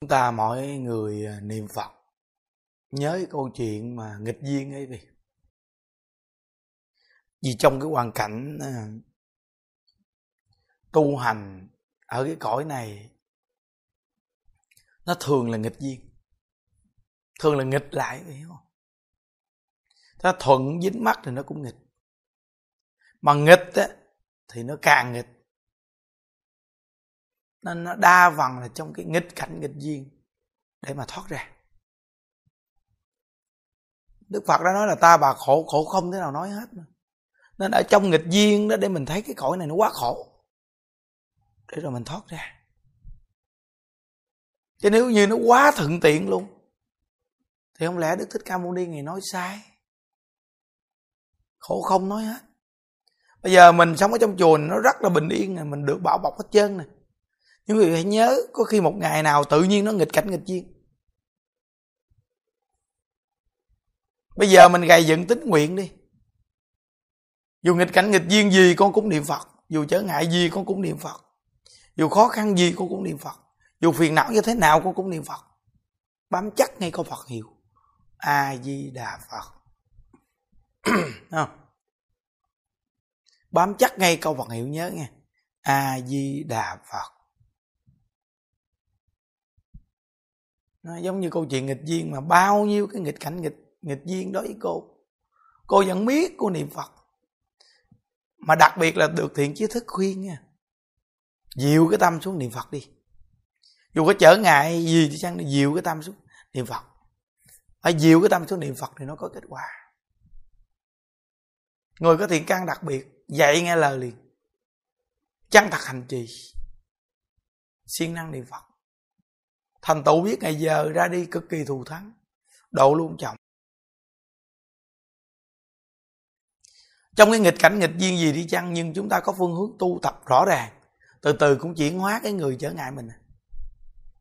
chúng ta mỗi người à, niệm phật. Nhớ cái câu chuyện mà nghịch duyên ấy vì vì trong cái hoàn cảnh à, tu hành ở cái cõi này nó thường là nghịch duyên. Thường là nghịch lại hiểu không? Nó thuận dính mắt thì nó cũng nghịch. Mà nghịch á, thì nó càng nghịch nên nó đa phần là trong cái nghịch cảnh, nghịch duyên để mà thoát ra. Đức phật đã nói là ta bà khổ khổ không thế nào nói hết mà. nên ở trong nghịch duyên đó để mình thấy cái cõi này nó quá khổ, để rồi mình thoát ra. Chứ nếu như nó quá thuận tiện luôn, thì không lẽ đức thích ca mâu ni ngày nói sai? Khổ không nói hết. Bây giờ mình sống ở trong chùa nó rất là bình yên này mình được bảo bọc hết trơn này nhưng quý vị hãy nhớ có khi một ngày nào tự nhiên nó nghịch cảnh nghịch duyên. Bây giờ mình gầy dựng tính nguyện đi. Dù nghịch cảnh nghịch duyên gì con cũng niệm phật. Dù trở ngại gì con cũng niệm phật. Dù khó khăn gì con cũng niệm phật. Dù phiền não như thế nào con cũng niệm phật. Bám chắc ngay câu phật hiệu. A di đà phật không? Bám chắc ngay câu phật hiệu nhớ nghe. A di đà phật. Nó giống như câu chuyện nghịch duyên mà bao nhiêu cái nghịch cảnh nghịch nghịch duyên đối với cô. Cô vẫn biết cô niệm phật, mà đặc biệt là được thiện trí thức khuyên nha dịu cái tâm xuống niệm phật đi. Dù có trở ngại gì thì chăng dịu cái tâm xuống niệm phật. Phải dịu cái tâm xuống niệm phật thì nó có kết quả. Người có thiện căn đặc biệt, dạy nghe lời liền. Chăng thật hành trì, siêng năng niệm phật thành tựu biết ngày giờ ra đi cực kỳ thù thắng, độ luôn chồng. Trong cái nghịch cảnh nghịch duyên gì đi chăng, nhưng chúng ta có phương hướng tu tập rõ ràng, từ từ cũng chuyển hóa cái người trở ngại mình.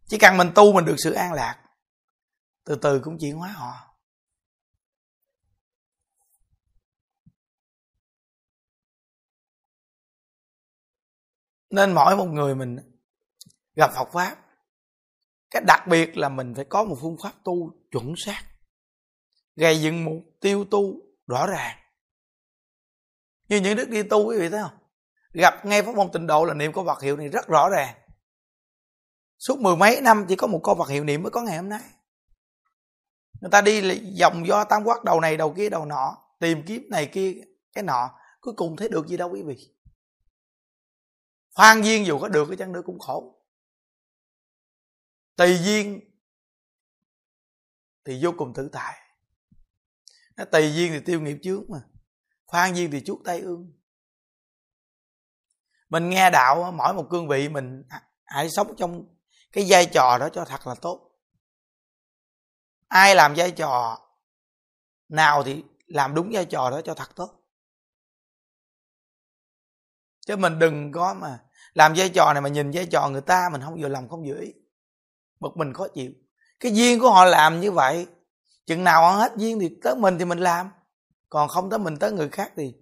Chỉ cần mình tu mình được sự an lạc, từ từ cũng chuyển hóa họ. Nên mỗi một người mình gặp Phật pháp cái đặc biệt là mình phải có một phương pháp tu chuẩn xác, gây dựng mục tiêu tu rõ ràng. Như những đức đi tu quý vị thấy không? Gặp ngay pháp môn tịnh độ là niệm có vật hiệu này rất rõ ràng. Suốt mười mấy năm chỉ có một câu vật hiệu niệm mới có ngày hôm nay. Người ta đi vòng do tam quát đầu này, đầu kia, đầu nọ, tìm kiếm này kia, cái nọ, cuối cùng thấy được gì đâu quý vị. Hoan duyên dù có được cái chăng nữa cũng khổ tùy duyên thì vô cùng tự tại nó tùy duyên thì tiêu nghiệp trước mà, khoan duyên thì chuốc tay ương. Mình nghe đạo mỗi một cương vị mình hãy sống trong cái vai trò đó cho thật là tốt. Ai làm vai trò nào thì làm đúng vai trò đó cho thật tốt. Chứ mình đừng có mà làm vai trò này mà nhìn vai trò người ta mình không vừa lòng không vừa ý bực mình khó chịu. Cái duyên của họ làm như vậy, chừng nào họ hết duyên thì tới mình thì mình làm. Còn không tới mình, tới người khác thì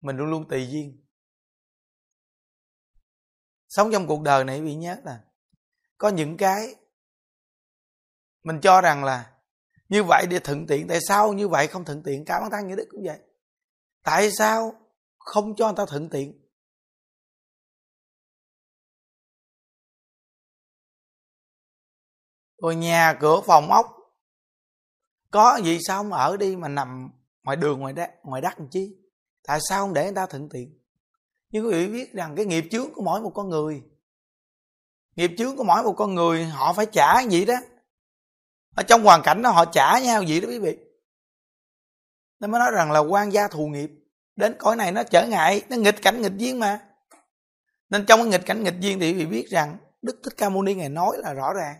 mình luôn luôn tùy duyên. Sống trong cuộc đời này bị nhớ là có những cái mình cho rằng là như vậy để thuận tiện, tại sao như vậy không thuận tiện? Cả bản thân như đức cũng vậy. Tại sao không cho người ta thuận tiện? Rồi nhà cửa phòng ốc. Có gì sao không ở đi mà nằm ngoài đường, ngoài đất ngoài đất làm chi? Tại sao không để người ta thuận tiện? Nhưng quý vị biết rằng cái nghiệp chướng của mỗi một con người, nghiệp chướng của mỗi một con người, họ phải trả cái gì đó? Ở trong hoàn cảnh đó họ trả nhau gì đó quý vị? Nên mới nói rằng là quan gia thù nghiệp. Đến cõi này nó trở ngại, nó nghịch cảnh nghịch duyên mà. Nên trong cái nghịch cảnh nghịch duyên thì quý vị biết rằng đức thích ca mâu ni ngài nói là rõ ràng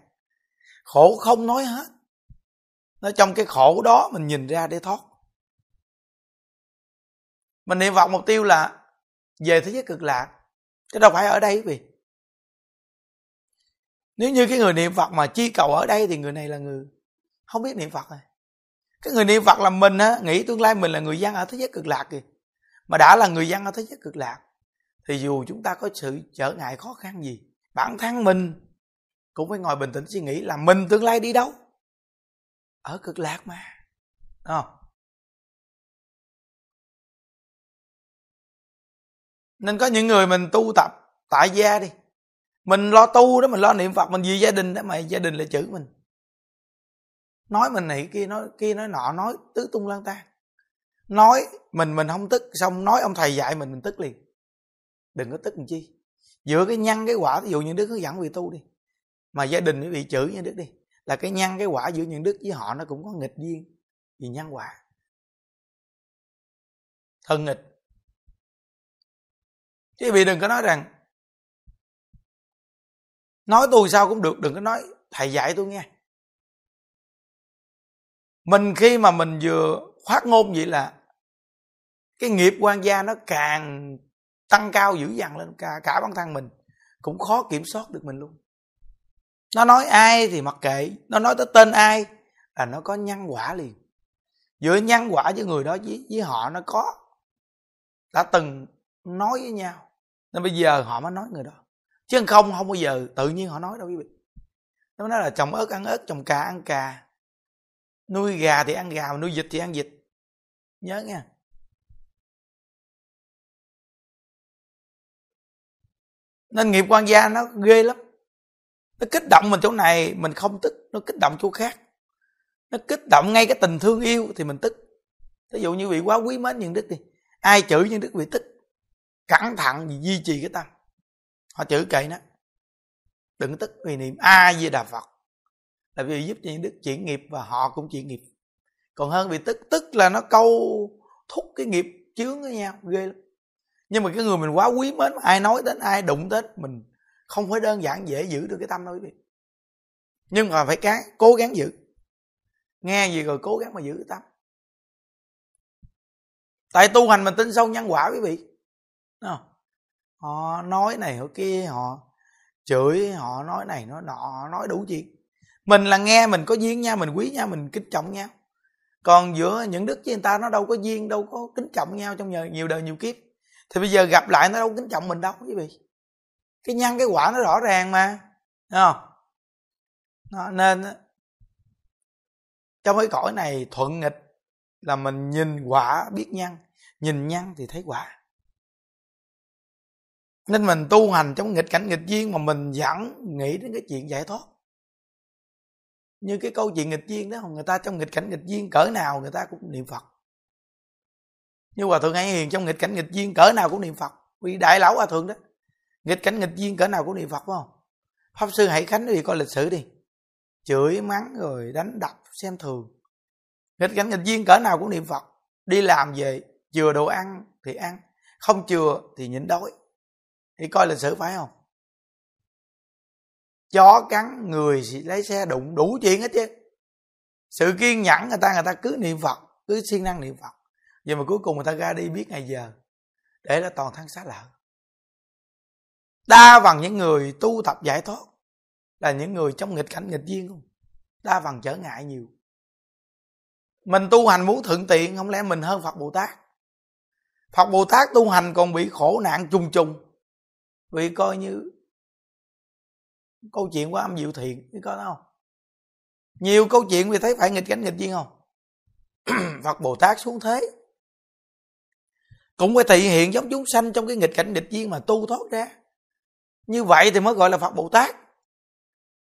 khổ không nói hết. Nó trong cái khổ đó mình nhìn ra để thoát. Mình niệm phật mục tiêu là về thế giới cực lạc. Chứ đâu phải ở đây vì nếu như cái người niệm phật mà chi cầu ở đây thì người này là người không biết niệm phật này, cái người niệm phật là mình á nghĩ tương lai mình là người dân ở thế giới cực lạc kìa. Mà đã là người dân ở thế giới cực lạc thì dù chúng ta có sự trở ngại khó khăn gì bản thân mình cũng phải ngồi bình tĩnh suy nghĩ là mình tương lai đi đâu. Ở cực lạc mà. Đúng không? Nên có những người mình tu tập tại gia đi. Mình lo tu đó, mình lo niệm phật, mình vì gia đình đó mà gia đình lại chữ mình. Nói mình này kia, nói kia, nói nọ, nói tứ tung lan tan nói mình mình không tức, xong nói ông thầy dạy mình mình tức liền. Đừng có tức làm chi. Giữa cái nhân cái quả ví dụ những đứa hướng dẫn vì tu đi mà gia đình nó bị chửi như đức đi là cái nhân cái quả giữa những đức với họ nó cũng có nghịch duyên vì nhân quả. Thân nghịch. Chứ vì đừng có nói rằng nói tôi sao cũng được đừng có nói thầy dạy tôi nghe. Mình khi mà mình vừa phát ngôn vậy là cái nghiệp quan gia nó càng tăng cao dữ dằn lên cả, cả bản thân mình cũng khó kiểm soát được mình luôn nó nói ai thì mặc kệ. Nó nói tới tên ai là nó có nhân quả liền. Giữa nhân quả với người đó với, với họ nó có đã từng nói với nhau. Nên bây giờ họ mới nói người đó. Chứ không không bao giờ tự nhiên họ nói đâu quý vị. Nó nói là trồng ớt ăn ớt trồng cà ăn cà. Nuôi gà thì ăn gà nuôi vịt thì ăn vịt. Nhớ nha nên nghiệp quan gia nó ghê lắm nó kích động mình chỗ này, mình không tức, nó kích động chỗ khác. Nó kích động ngay cái tình thương yêu thì mình tức. Ví dụ như bị quá quý mến những đức đi, ai chửi những đức bị tức, cẩn thận vì duy trì cái tâm. Họ chửi kệ nó. Đừng tức vì niệm a di đà phật. Là vì giúp cho những đức chuyển nghiệp và họ cũng chuyển nghiệp. Còn hơn bị tức tức là nó câu thúc cái nghiệp chướng với nhau, ghê lắm. Nhưng mà cái người mình quá quý mến ai nói đến, ai đụng đến, mình không phải đơn giản dễ giữ được cái tâm đâu quý vị. Nhưng mà phải cái cố gắng giữ. Nghe gì rồi cố gắng mà giữ cái tâm. Tại tu hành mình tin sâu nhân quả quý vị. Không? họ nói này, họ kia, họ chửi, họ nói này, nói nọ, họ nói đủ chuyện. Mình là nghe, mình có duyên nha mình quý nhau, mình kính trọng nhau. Còn giữa những đức với người ta, nó đâu có duyên, đâu có kính trọng nhau trong nhiều đời, nhiều kiếp. Thì bây giờ gặp lại, nó đâu kính trọng mình đâu quý vị cái nhân cái quả nó rõ ràng mà. Đúng không? Đó, nên trong cái cõi này thuận nghịch là mình nhìn quả biết nhân nhìn nhân thì thấy quả. Nên mình tu hành trong nghịch cảnh nghịch duyên mà mình vẫn nghĩ đến cái chuyện giải thoát. Như cái câu chuyện nghịch duyên đó người ta trong nghịch cảnh nghịch duyên cỡ nào người ta cũng niệm phật. Như hòa thượng hay hiền trong nghịch cảnh nghịch duyên cỡ nào cũng niệm phật. Vì đại lão hòa thượng đó nghịch cảnh, nghịch duyên, cỡ nào cũng niệm phật, phải không? Pháp sư hãy khánh đi coi lịch sử đi. Chửi, mắng, rồi đánh đập, xem thường. Nghịch cảnh, nghịch duyên, cỡ nào cũng niệm phật. Đi làm về, chừa đồ ăn thì ăn. Không chừa thì nhịn đói. Thì coi lịch sử phải không? Chó cắn người thì lấy xe đụng đủ chuyện hết chứ. Sự kiên nhẫn người ta người ta cứ niệm phật, cứ siêng năng niệm phật. Nhưng mà cuối cùng người ta ra đi biết ngày giờ. Để là toàn thân xá lợi đa phần những người tu tập giải thoát là những người trong nghịch cảnh nghịch duyên không? Đa phần trở ngại nhiều. Mình tu hành muốn thượng tiện, không lẽ mình hơn phật bồ tát? Phật bồ tát tu hành còn bị khổ nạn trùng trùng vì coi như câu chuyện của âm diệu thiện có đó không? Nhiều câu chuyện vì thấy phải nghịch cảnh nghịch duyên không? Phật bồ tát xuống thế. Cũng phải thị hiện giống chúng sanh trong cái nghịch cảnh nghịch duyên mà tu thoát ra như vậy thì mới gọi là phật bồ tát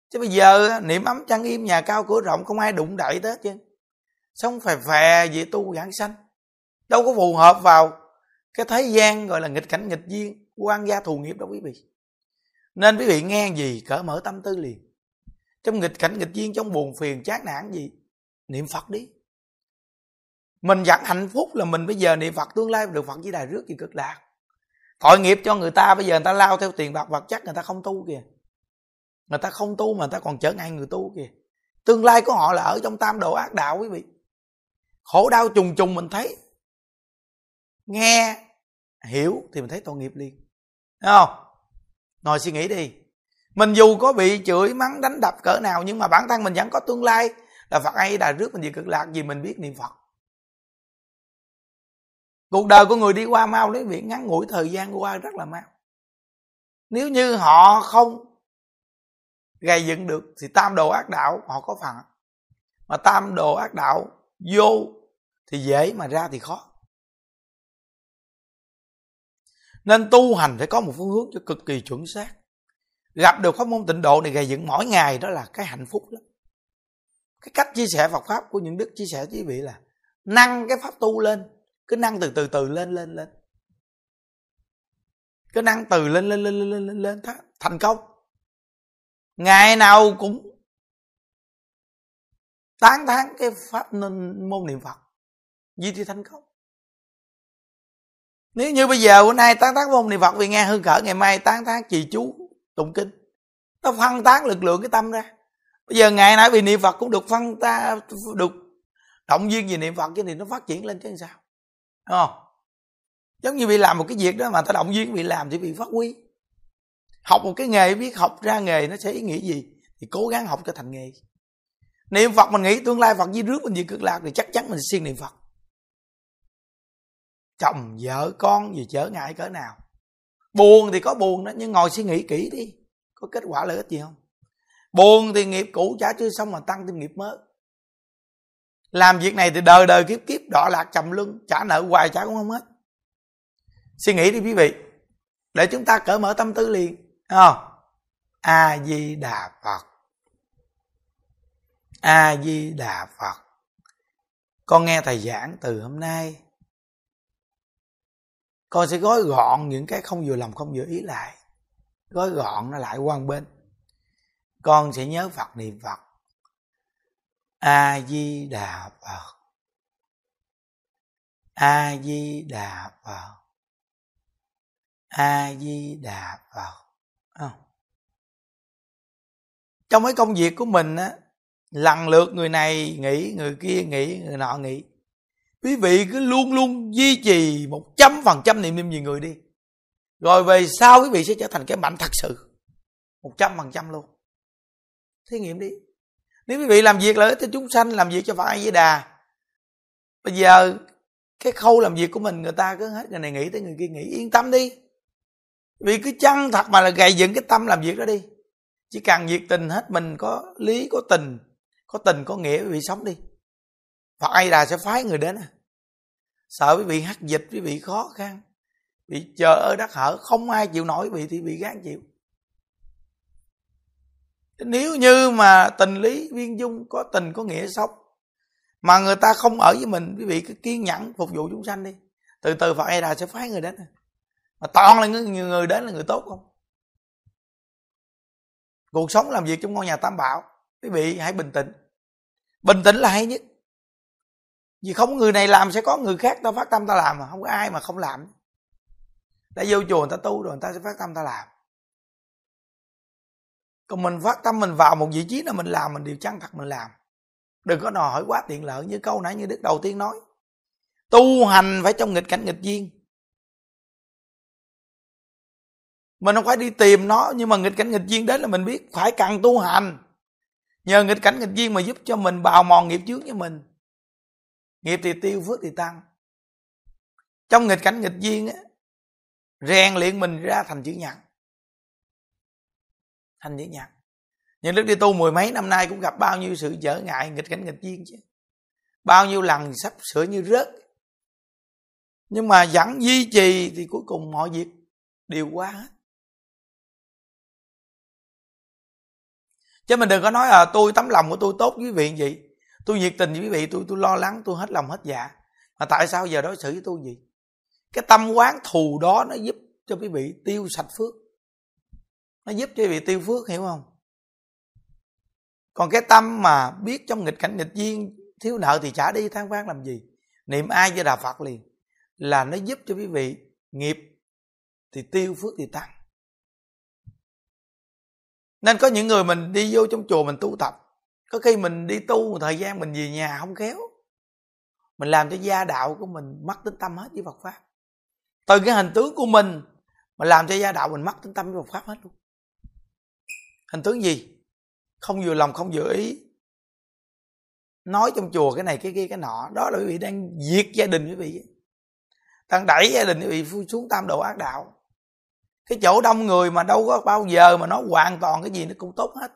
chứ bây giờ, niệm ấm chăn im nhà cao cửa rộng, không ai đụng đậy tới chứ. Sống phè phè về tu giảng sanh. Đâu có phù hợp vào cái thế gian gọi là nghịch cảnh nghịch duyên, quan gia thù nghiệp đâu quý vị. Nên quý vị nghe gì cỡ mở tâm tư liền. Trong nghịch cảnh nghịch duyên, trong buồn phiền, chán nản gì, niệm phật đi. Mình dặn hạnh phúc là mình bây giờ niệm phật, tương lai được phật với đài rước gì cực lạc tội nghiệp cho người ta, bây giờ người ta lao theo tiền bạc, vật chất người ta không tu kìa. Người ta không tu mà người ta còn trở ngại người tu kìa. Tương lai của họ là ở trong tam độ ác đạo quý vị. Khổ đau trùng trùng mình thấy. Nghe, hiểu thì mình thấy tội nghiệp liền. Thấy không? Ngồi suy nghĩ đi. Mình dù có bị chửi, mắng, đánh đập cỡ nào, nhưng mà bản thân mình vẫn có tương lai. Là phật ai đà rước mình về cực lạc vì mình biết niệm phật cuộc đời của người đi qua mau lấy việc ngắn ngủi, thời gian qua rất là mau. Nếu như họ không gây dựng được thì tam đồ ác đạo họ có phần. Mà tam đồ ác đạo vô thì dễ, mà ra thì khó. Nên tu hành phải có một phương hướng cho cực kỳ chuẩn xác. Gặp được pháp môn tịnh độ này gây dựng mỗi ngày đó là cái hạnh phúc lắm. Cái cách chia sẻ Phật pháp của những đức chia sẻ với quý vị là nâng cái pháp tu lên cứ nâng từ từ từ lên lên lên. Cứ nâng từ lên lên lên lên lên lên thành công. Ngày nào cũng tán thán cái pháp nên môn niệm phật gì thì thành công. Nếu như bây giờ bữa nay tán thán môn niệm phật, vì nghe hương khởi ngày mai tán thán trì chú, tụng kinh, nó phân tán lực lượng cái tâm ra. Bây giờ ngày nay vì niệm phật cũng được phân ta, được động viên về niệm phật cho thì nó phát triển lên chứ sao? Đúng không? Giống như bị làm một cái việc đó mà ta động viên bị làm thì bị phát huy. Học một cái nghề, biết học ra nghề nó sẽ ý nghĩa gì thì cố gắng học cho thành nghề. Niệm phật mình nghĩ tương lai phật di rước mình gì cực lạc thì chắc chắn mình siêng niệm phật. Chồng, vợ, con gì trở ngại cỡ nào. Buồn thì có buồn đó, nhưng ngồi suy nghĩ kỹ đi, có kết quả lợi ích gì không? Buồn thì nghiệp cũ trả chưa xong mà tăng thêm nghiệp mới làm việc này thì đời đời kiếp kiếp đọa lạc trầm lưng trả nợ hoài trả cũng không hết. Suy nghĩ đi quý vị, để chúng ta cởi mở tâm tư liền không? A di đà phật. A di đà phật. Con nghe thầy giảng từ hôm nay, con sẽ gói gọn những cái không vừa lòng, không vừa ý lại. Gói gọn nó lại quan bên. Con sẽ nhớ phật niệm phật a di đà phật. A di đà phật. A di đà phật. Không trong mấy công việc của mình á, lần lượt người này nghĩ người kia nghĩ người nọ nghĩ quý vị cứ luôn luôn duy trì một trăm phần trăm niệm niệm gì người đi. Rồi về sau quý vị sẽ trở thành cái mạnh thật sự. Một trăm phần trăm luôn. Thí nghiệm đi nếu quý vị làm việc lợi ích cho chúng sanh, làm việc cho phật a di đà, bây giờ cái khâu làm việc của mình, người ta cứ hết người này nghĩ tới người kia, nghĩ yên tâm đi. Vì cứ chân thật mà là gầy dựng cái tâm làm việc đó đi. Chỉ cần nhiệt tình hết mình, có lý, có tình có tình, có nghĩa, quý vị sống đi. Phật ai đà sẽ phái người đến. À sợ quý vị hắc dịch, quý vị khó khăn, bị chờ ở đất hở, không ai chịu nổi, quý vị thì bị gán chịu nếu như mà tình lý viên dung có tình có nghĩa sống mà người ta không ở với mình quý vị cứ kiên nhẫn phục vụ chúng sanh đi. Từ từ phật ai đà sẽ phái người đến mà toàn là người, người đến là người tốt không? Cuộc sống làm việc trong ngôi nhà tam bảo quý vị hãy bình tĩnh. Bình tĩnh là hay nhất. Vì không người này làm sẽ có người khác ta phát tâm ta làm mà không có ai mà không làm. Đã vô chùa người ta tu rồi người ta sẽ phát tâm ta làm còn mình phát tâm mình vào một vị trí nào mình làm, mình đều chân thật mình làm. Đừng có đòi hỏi quá tiện lợi như câu nãy như đức đầu tiên nói. Tu hành phải trong nghịch cảnh nghịch duyên. Mình không phải đi tìm nó, nhưng mà nghịch cảnh nghịch duyên đến là mình biết phải cần tu hành. Nhờ nghịch cảnh nghịch duyên mà giúp cho mình bào mòn nghiệp trước với mình. Nghiệp thì tiêu, phước thì tăng. Trong nghịch cảnh nghịch duyên á, rèn luyện mình ra thành chữ nhật thành chữ nhặt nhưng lúc đi tu mười mấy năm nay cũng gặp bao nhiêu sự trở ngại, nghịch cảnh, nghịch duyên chứ? Bao nhiêu lần sắp sửa như rớt. Nhưng mà vẫn duy trì thì cuối cùng mọi việc đều qua hết. Chứ mình đừng có nói là tôi tấm lòng của tôi tốt với quý vị gì tôi nhiệt tình với quý vị, tôi tôi lo lắng, tôi hết lòng hết dạ. Mà tại sao giờ đối xử với tôi gì cái tâm quán thù đó nó giúp cho quý vị tiêu sạch phước nó giúp cho vị tiêu phước, hiểu không? Còn cái tâm mà biết trong nghịch cảnh nghịch duyên, thiếu nợ thì trả đi than vang làm gì. Niệm ai với đà phật liền, là nó giúp cho quý vị nghiệp thì tiêu phước thì tăng. Nên có những người mình đi vô trong chùa mình tu tập, có khi mình đi tu một thời gian mình về nhà không khéo, mình làm cho gia đạo của mình mất tính tâm hết với Phật pháp. Từ cái hình tướng của mình mà làm cho gia đạo mình mất tính tâm với Phật pháp hết luôn hình tướng gì? Không vừa lòng, không vừa ý. Nói trong chùa cái này, cái kia, cái nọ, đó là quý vị đang diệt gia đình quý vị. Đang đẩy gia đình quý vị xuống tam độ ác đạo. Cái chỗ đông người mà đâu có bao giờ mà nó hoàn toàn cái gì nó cũng tốt hết.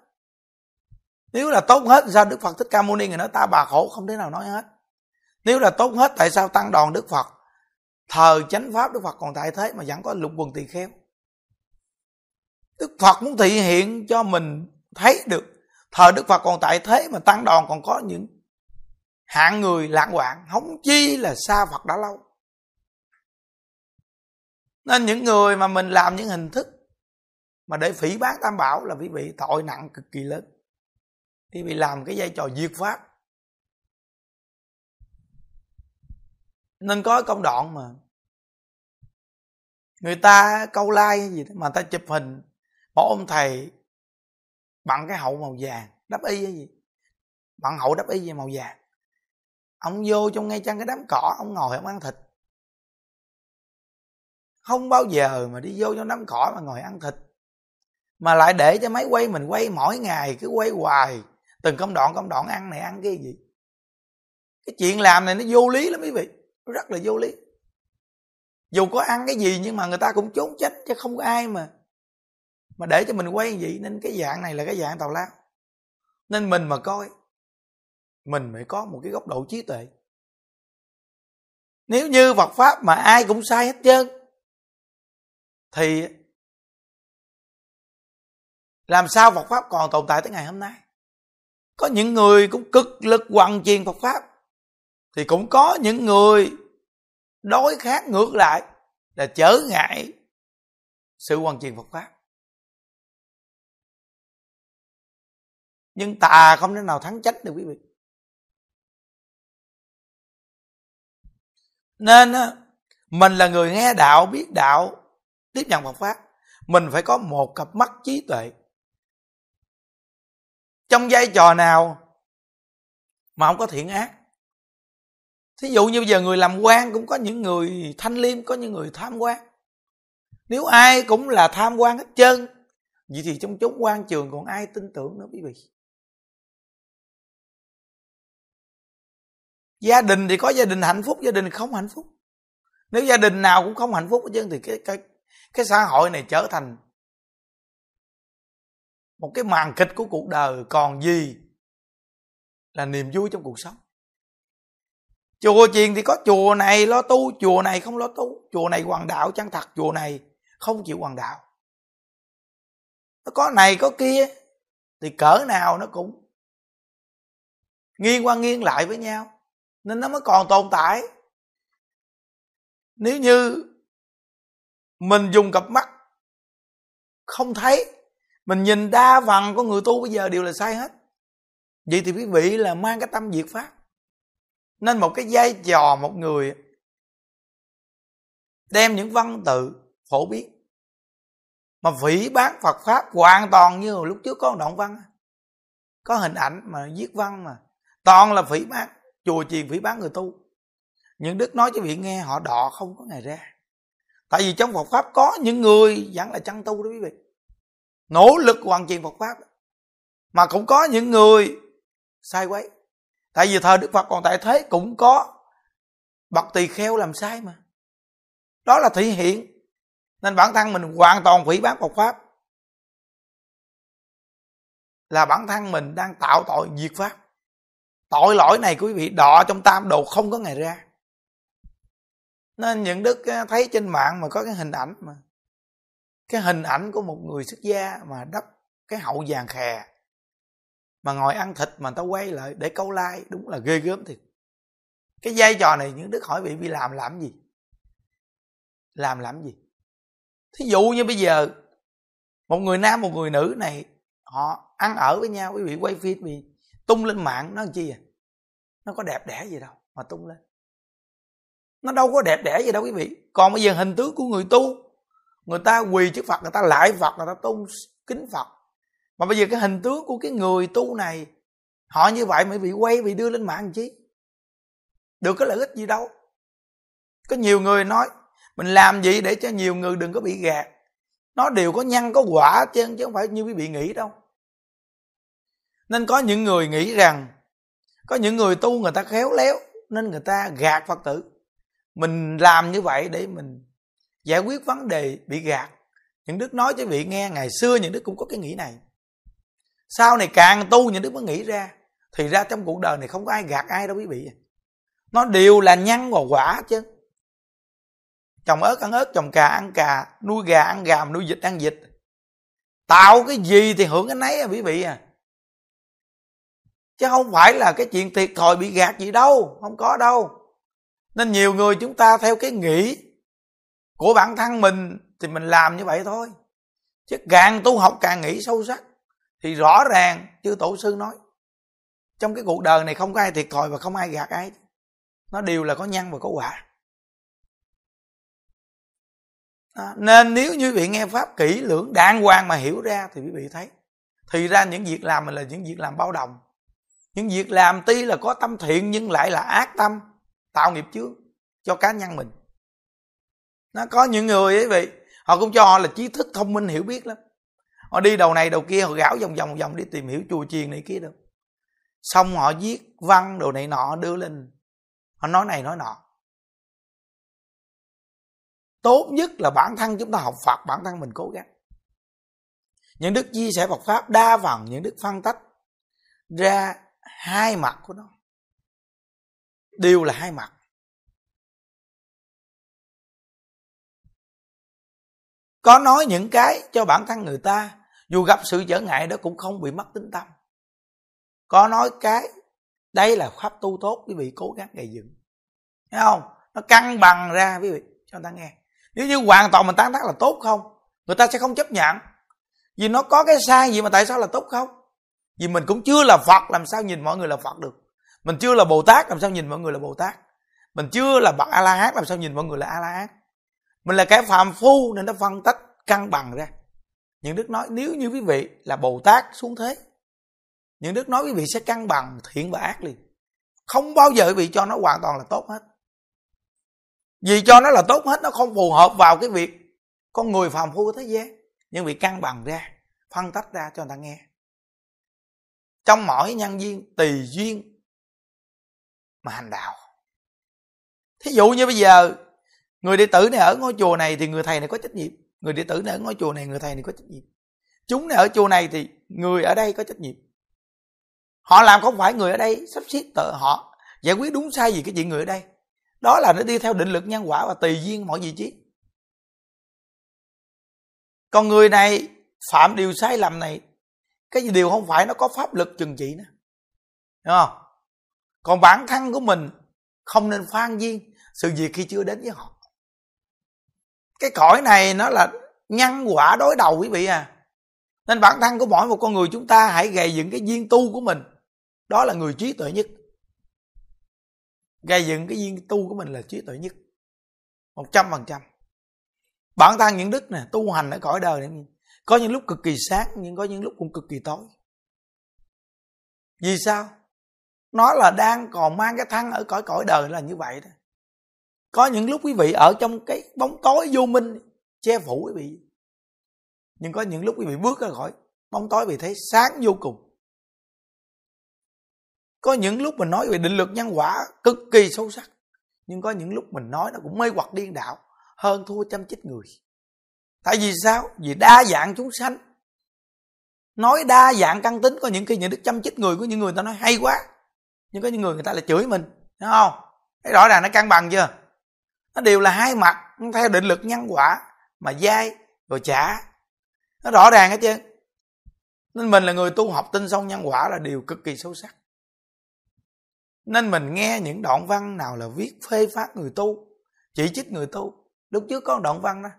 Nếu là tốt hết, sao đức phật thích ca mâu ni người nói, ta bà khổ không thể nào nói hết. Nếu là tốt hết, tại sao tăng đoàn đức phật, thờ chánh pháp đức phật còn tại thế mà vẫn có lục quần tỳ kheo? Đức phật muốn thị hiện cho mình thấy được. Thờ đức phật còn tại thế mà tăng đoàn còn có những hạng người lãng hoạn. Không chi là xa phật đã lâu. Nên những người mà mình làm những hình thức mà để phỉ bán tam bảo là quý vị tội nặng cực kỳ lớn. Thì bị làm cái vai trò diệt pháp. Nên có công đoạn mà người ta câu like gì đó, mà ta chụp hình một ông thầy bằng cái hậu màu vàng, đắp y hay gì? Bằng hậu đắp y về màu vàng. Ông vô trong ngay chân cái đám cỏ, ông ngồi ông ăn thịt. Không bao giờ mà đi vô trong đám cỏ mà ngồi ăn thịt. Mà lại để cho máy quay mình quay mỗi ngày, cứ quay hoài. Từng công đoạn công đoạn ăn này, ăn cái gì. Cái chuyện làm này nó vô lý lắm quý vị. Rất là vô lý. Dù có ăn cái gì nhưng mà người ta cũng trốn tránh, chứ không có ai mà mà để cho mình quay vậy, nên cái dạng này là cái dạng tào lao. Nên mình mà coi, mình phải có một cái góc độ trí tuệ. Nếu như Phật pháp mà ai cũng sai hết trơn, thì làm sao Phật pháp còn tồn tại tới ngày hôm nay? Có những người cũng cực lực hoàn truyền Phật pháp, thì cũng có những người đối khác ngược lại, là trở ngại sự hoàn truyền Phật pháp. Nhưng tà không thể nào thắng chánh được quý vị. Nên mình là người nghe đạo, biết đạo, tiếp nhận Phật pháp, mình phải có một cặp mắt trí tuệ. Trong vai trò nào mà không có thiện ác. Thí dụ như bây giờ người làm quan cũng có những người thanh liêm, có những người tham quan. Nếu ai cũng là tham quan hết trơn, vậy thì trong chốn quan trường còn ai tin tưởng nữa quý vị? Gia đình thì có gia đình hạnh phúc, gia đình không hạnh phúc. Nếu gia đình nào cũng không hạnh phúc chứ thì cái cái cái xã hội này trở thành một cái màn kịch của cuộc đời. Còn gì là niềm vui trong cuộc sống? Chùa chiền thì có chùa này, lo tu. Chùa này không lo tu. Chùa này hoàng đạo, chân thật. Chùa này không chịu hoàng đạo. Nó có này, có kia. Thì cỡ nào nó cũng nghiêng qua nghiêng lại với nhau nên nó mới còn tồn tại. Nếu như mình dùng cặp mắt không thấy, mình nhìn đa phần của người tu bây giờ đều là sai hết. Vậy thì quý vị là mang cái tâm diệt pháp. Nên một cái vai trò một người đem những văn tự phổ biến. Mà vĩ bán Phật pháp hoàn toàn như lúc trước có một đoạn văn có hình ảnh mà viết văn mà toàn là phỉ bán chùa chiền phỉ bán người tu. Những đức nói cho vị nghe, họ đọ không có ngày ra. Tại vì trong Phật pháp có những người vẫn là chăn tu đó quý vị. Nỗ lực hoàn thiện Phật pháp. Mà cũng có những người sai quấy. Tại vì thời Đức Phật còn tại thế, cũng có bậc tỳ kheo làm sai mà. Đó là thị hiện. Nên bản thân mình hoàn toàn phỉ bán Phật pháp. Là bản thân mình đang tạo tội diệt pháp tội lỗi này quý vị đọ trong tam đồ không có ngày ra. Nên những đức thấy trên mạng mà có cái hình ảnh mà, cái hình ảnh của một người xuất gia mà đắp cái hậu vàng khè, mà ngồi ăn thịt mà tao quay lại để câu like, đúng là ghê gớm thiệt. Cái vai trò này những đức hỏi vị bị làm làm gì? Làm làm gì? Thí dụ như bây giờ, một người nam, một người nữ này, họ ăn ở với nhau, quý vị quay phim vì tung lên mạng, nó làm chi à nó có đẹp đẽ gì đâu mà tung lên. Nó đâu có đẹp đẽ gì đâu quý vị. Còn bây giờ hình tướng của người tu, người ta quỳ trước phật, người ta lại phật, người ta tung kính phật. Mà bây giờ cái hình tướng của cái người tu này, họ như vậy mới bị quay, bị đưa lên mạng chi? Được cái lợi ích gì đâu. Có nhiều người nói, mình làm gì để cho nhiều người đừng có bị gạt. Nó đều có nhân có quả chứ chứ không phải như quý vị nghĩ đâu nên có những người nghĩ rằng, có những người tu người ta khéo léo, nên người ta gạt phật tử. Mình làm như vậy để mình giải quyết vấn đề bị gạt. Những đức nói cho vị nghe, ngày xưa những đức cũng có cái nghĩ này. Sau này càng tu, những đức mới nghĩ ra. Thì ra trong cuộc đời này không có ai gạt ai đâu quý vị. Nó đều là nhân và quả chứ. Trồng ớt ăn ớt, trồng cà ăn cà, nuôi gà ăn gà, nuôi vịt ăn vịt. Tạo cái gì thì hưởng cái nấy à quý vị à chứ không phải là cái chuyện thiệt thòi bị gạt gì đâu không có đâu. Nên nhiều người chúng ta theo cái nghĩ của bản thân mình thì mình làm như vậy thôi. Chứ càng tu học càng nghĩ sâu sắc thì rõ ràng chư tổ sư nói trong cái cuộc đời này không có ai thiệt thòi và không ai gạt ai. Nó đều là có nhân và có quả. À, nên nếu như vị nghe pháp kỹ lưỡng đàng hoàng mà hiểu ra thì quý vị thấy. Thì ra những việc làm mình là những việc làm bao đồng những việc làm tuy là có tâm thiện nhưng lại là ác tâm, tạo nghiệp chướng cho cá nhân mình. Nó có những người ấy vị, họ cũng cho họ là trí thức thông minh, hiểu biết lắm. Họ đi đầu này đầu kia, họ gảo vòng vòng vòng đi tìm hiểu chùa chiền này kia đâu. Xong họ viết văn đồ này nọ, đưa lên. Họ nói này, nói nọ. Tốt nhất là bản thân chúng ta học phật, bản thân mình cố gắng. Những đức chia sẻ Phật pháp đa phần, những đức phân tách ra hai mặt của nó. Đều là hai mặt. Có nói những cái cho bản thân người ta, dù gặp sự trở ngại đó cũng không bị mất tính tâm. Có nói cái, đây là pháp tu tốt, quý vị cố gắng gây dựng. Thấy không? Nó cân bằng ra, quý vị, cho người ta nghe. Nếu như hoàn toàn mình tán tác là tốt không, người ta sẽ không chấp nhận. Vì nó có cái sai gì mà tại sao là tốt không? Vì mình cũng chưa là phật, làm sao nhìn mọi người là phật được? Mình chưa là bồ tát làm sao nhìn mọi người là bồ tát mình chưa là bậc a la hán làm sao nhìn mọi người là a la hán mình là kẻ phàm phu nên nó phân tách cân bằng ra. Những đức nói, nếu như quý vị là bồ tát xuống thế, những đức nói quý vị sẽ cân bằng, thiện và ác liền. Không bao giờ quý vị cho nó hoàn toàn là tốt hết. Vì cho nó là tốt hết, nó không phù hợp vào cái việc con người phàm phu của thế gian nhưng bị cân bằng ra, phân tách ra cho người ta nghe trong mỗi nhân viên, tùy duyên mà hành đạo. Thí dụ như bây giờ, người đệ tử này ở ngôi chùa này thì người thầy này có trách nhiệm. Người đệ tử này ở ngôi chùa này, người thầy này có trách nhiệm. Chúng này ở chùa này thì người ở đây có trách nhiệm. Họ làm không phải người ở đây sắp xếp tự họ, giải quyết đúng sai gì cái chuyện người ở đây. Đó là nó đi theo định lực nhân quả và tùy duyên mọi vị trí. Còn người này phạm điều sai lầm này cái gì điều không phải nó có pháp lực trừng trị nữa. Đúng không? Còn bản thân của mình không nên phan duyên sự việc khi chưa đến với họ. Cái cõi này nó là nhân quả đối đầu quý vị à. Nên bản thân của mỗi một con người chúng ta hãy gầy dựng cái duyên tu của mình. Đó là người trí tuệ nhất. Gây dựng cái duyên tu của mình là trí tuệ nhất. Một trăm phần trăm. Bản thân những đức nè, tu hành ở cõi đời này có những lúc cực kỳ sáng nhưng có những lúc cũng cực kỳ tối. Vì sao? Nó là đang còn mang cái thân ở cõi cõi đời là như vậy đó. Có những lúc quý vị ở trong cái bóng tối vô minh, che phủ quý vị. Nhưng có những lúc quý vị bước ra khỏi bóng tối vì thấy sáng vô cùng. Có những lúc mình nói về định luật nhân quả cực kỳ sâu sắc, nhưng có những lúc mình nói nó cũng mê hoặc điên đạo hơn thua chăm chích người tại vì sao? Vì đa dạng chúng sanh. Nói đa dạng căn tính, có những khi những đức chăm chích người, có những người ta nói hay quá. Nhưng có những người người ta lại chửi mình đúng không? Thấy rõ ràng nó cân bằng chưa? Nó đều là hai mặt theo định lực nhân quả mà dai rồi trả. Nó rõ ràng hết chứ nên mình là người tu học tinh sâu nhân quả là điều cực kỳ sâu sắc. Nên mình nghe những đoạn văn nào là viết phê phát người tu, chỉ trích người tu. Lúc trước có đoạn văn đó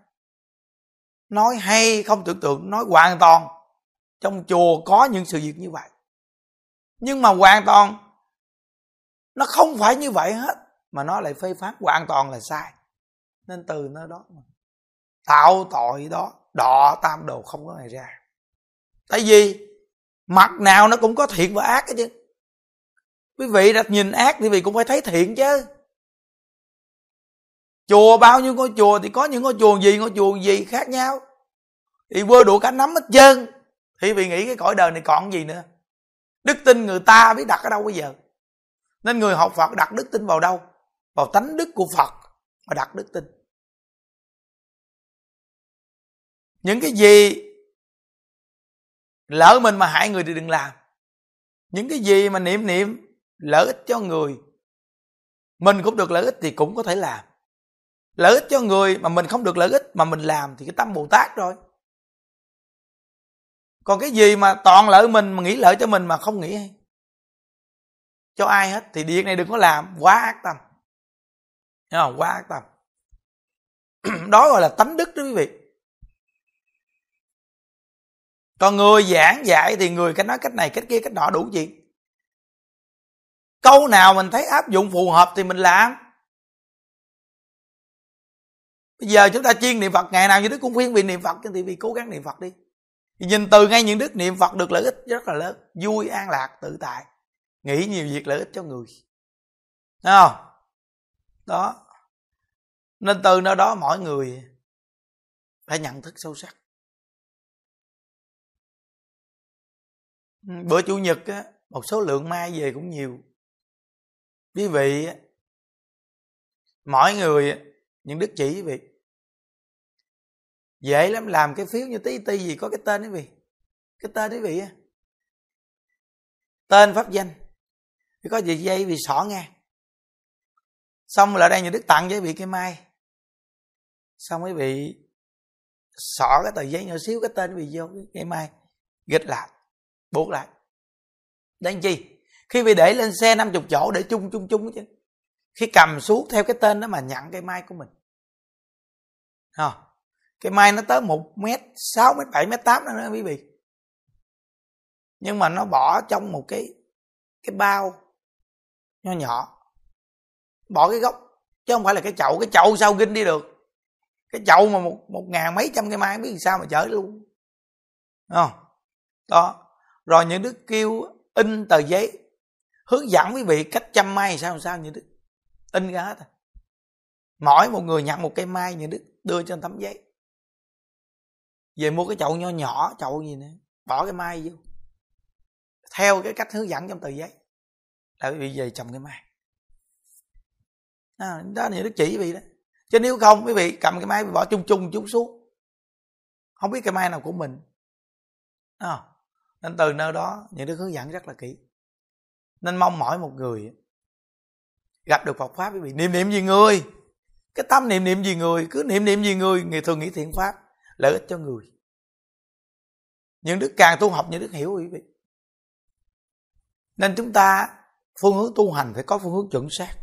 nói hay, không tưởng tượng, nói hoàn toàn. Trong chùa có những sự việc như vậy. Nhưng mà hoàn toàn, nó không phải như vậy hết, mà nó lại phê phán hoàn toàn là sai. Nên từ nơi đó mà tạo tội đó, đọ tam đồ không có ngày ra. Tại vì mặt nào nó cũng có thiện và ác hết chứ. Quý vị đặt nhìn ác thì quý vị cũng phải thấy thiện chứ chùa bao nhiêu ngôi chùa thì có những ngôi chùa gì, ngôi chùa gì khác nhau? Thì vơ đủ cả nắm hết trơn. Thì vì nghĩ cái cõi đời này còn gì nữa? Đức tin người ta biết đặt ở đâu bây giờ? Nên người học phật đặt đức tin vào đâu? Vào tánh đức của phật mà đặt đức tin. Những cái gì lỡ mình mà hại người thì đừng làm. Những cái gì mà niệm niệm lợi ích cho người, mình cũng được lợi ích thì cũng có thể làm lợi ích cho người mà mình không được lợi ích, mà mình làm thì cái tâm bồ tát rồi. Còn cái gì mà toàn lợi mình, mà nghĩ lợi cho mình mà không nghĩ cho ai hết, thì việc này đừng có làm. Quá ác tâm. Thấy không? quá ác tâm. Đó gọi là tánh đức đó quý vị. Còn người giảng dạy thì người cách nói cách này, cách kia, cách nọ đủ gì câu nào mình thấy áp dụng phù hợp thì mình làm bây giờ chúng ta chuyên niệm phật ngày nào như đức cũng khuyên vị niệm phật thì vì cố gắng niệm phật đi. Nhìn từ ngay những đức niệm phật được lợi ích rất là lớn vui an lạc tự tại. Nghĩ nhiều việc lợi ích cho người. Thấy không? Đó. Nên từ nơi đó mọi người phải nhận thức sâu sắc. Ừ, bữa chủ nhật á, một số lượng mai về cũng nhiều. Quý vị mỗi người những đức chỉ quý vị dễ lắm, làm cái phiếu như tí ti gì có cái tên quý vị cái tên quý vị á. Tên pháp danh. Có gì dây vì xỏ nghe xong là đây nhà đức tặng với vị cái mai. Xong quý vị xỏ cái tờ giấy nhỏ xíu, cái tên quý vị vô cái mai. Gịch lại, buộc lại. Để chi? Khi bị để lên xe 50 chỗ để chung chung chung chứ khi cầm xuống theo cái tên đó mà nhận cây mai của mình. À, cái mai nó tới một mét sáu mét bảy mét tám nữa quý vị. Nhưng mà nó bỏ trong một cái cái bao nho nhỏ. Bỏ cái gốc chứ không phải là cái chậu. Cái chậu sao ginh đi được? Cái chậu mà một một ngàn mấy trăm cây mai biết sao mà chở luôn? Không đó. Rồi những đứa kêu in tờ giấy hướng dẫn quý vị cách chăm mai sao sao như đức in ra hết à. mỗi một người nhận một cây mai như đức đưa trên tấm giấy. Về mua cái chậu nho nhỏ chậu gì nữa bỏ cái mai vô. Theo cái cách hướng dẫn trong tờ giấy. Là quý vị về trồng cái mai à, đó là đức chỉ quý vị đó. Chứ nếu không quý vị cầm cái mai bỏ chung chung chút xuống. Không biết cái mai nào của mình. À, nên từ nơi đó những đức hướng dẫn rất là kỹ. Nên mong mỏi một người gặp được Phật pháp quý vị, niệm niệm gì người? Cái tâm niệm niệm gì người? Cứ niệm niệm gì người người thường nghĩ thiện pháp, lợi ích cho người. Những đức càng tu học, những đức hiểu quý vị. Nên chúng ta phương hướng tu hành phải có phương hướng chuẩn xác.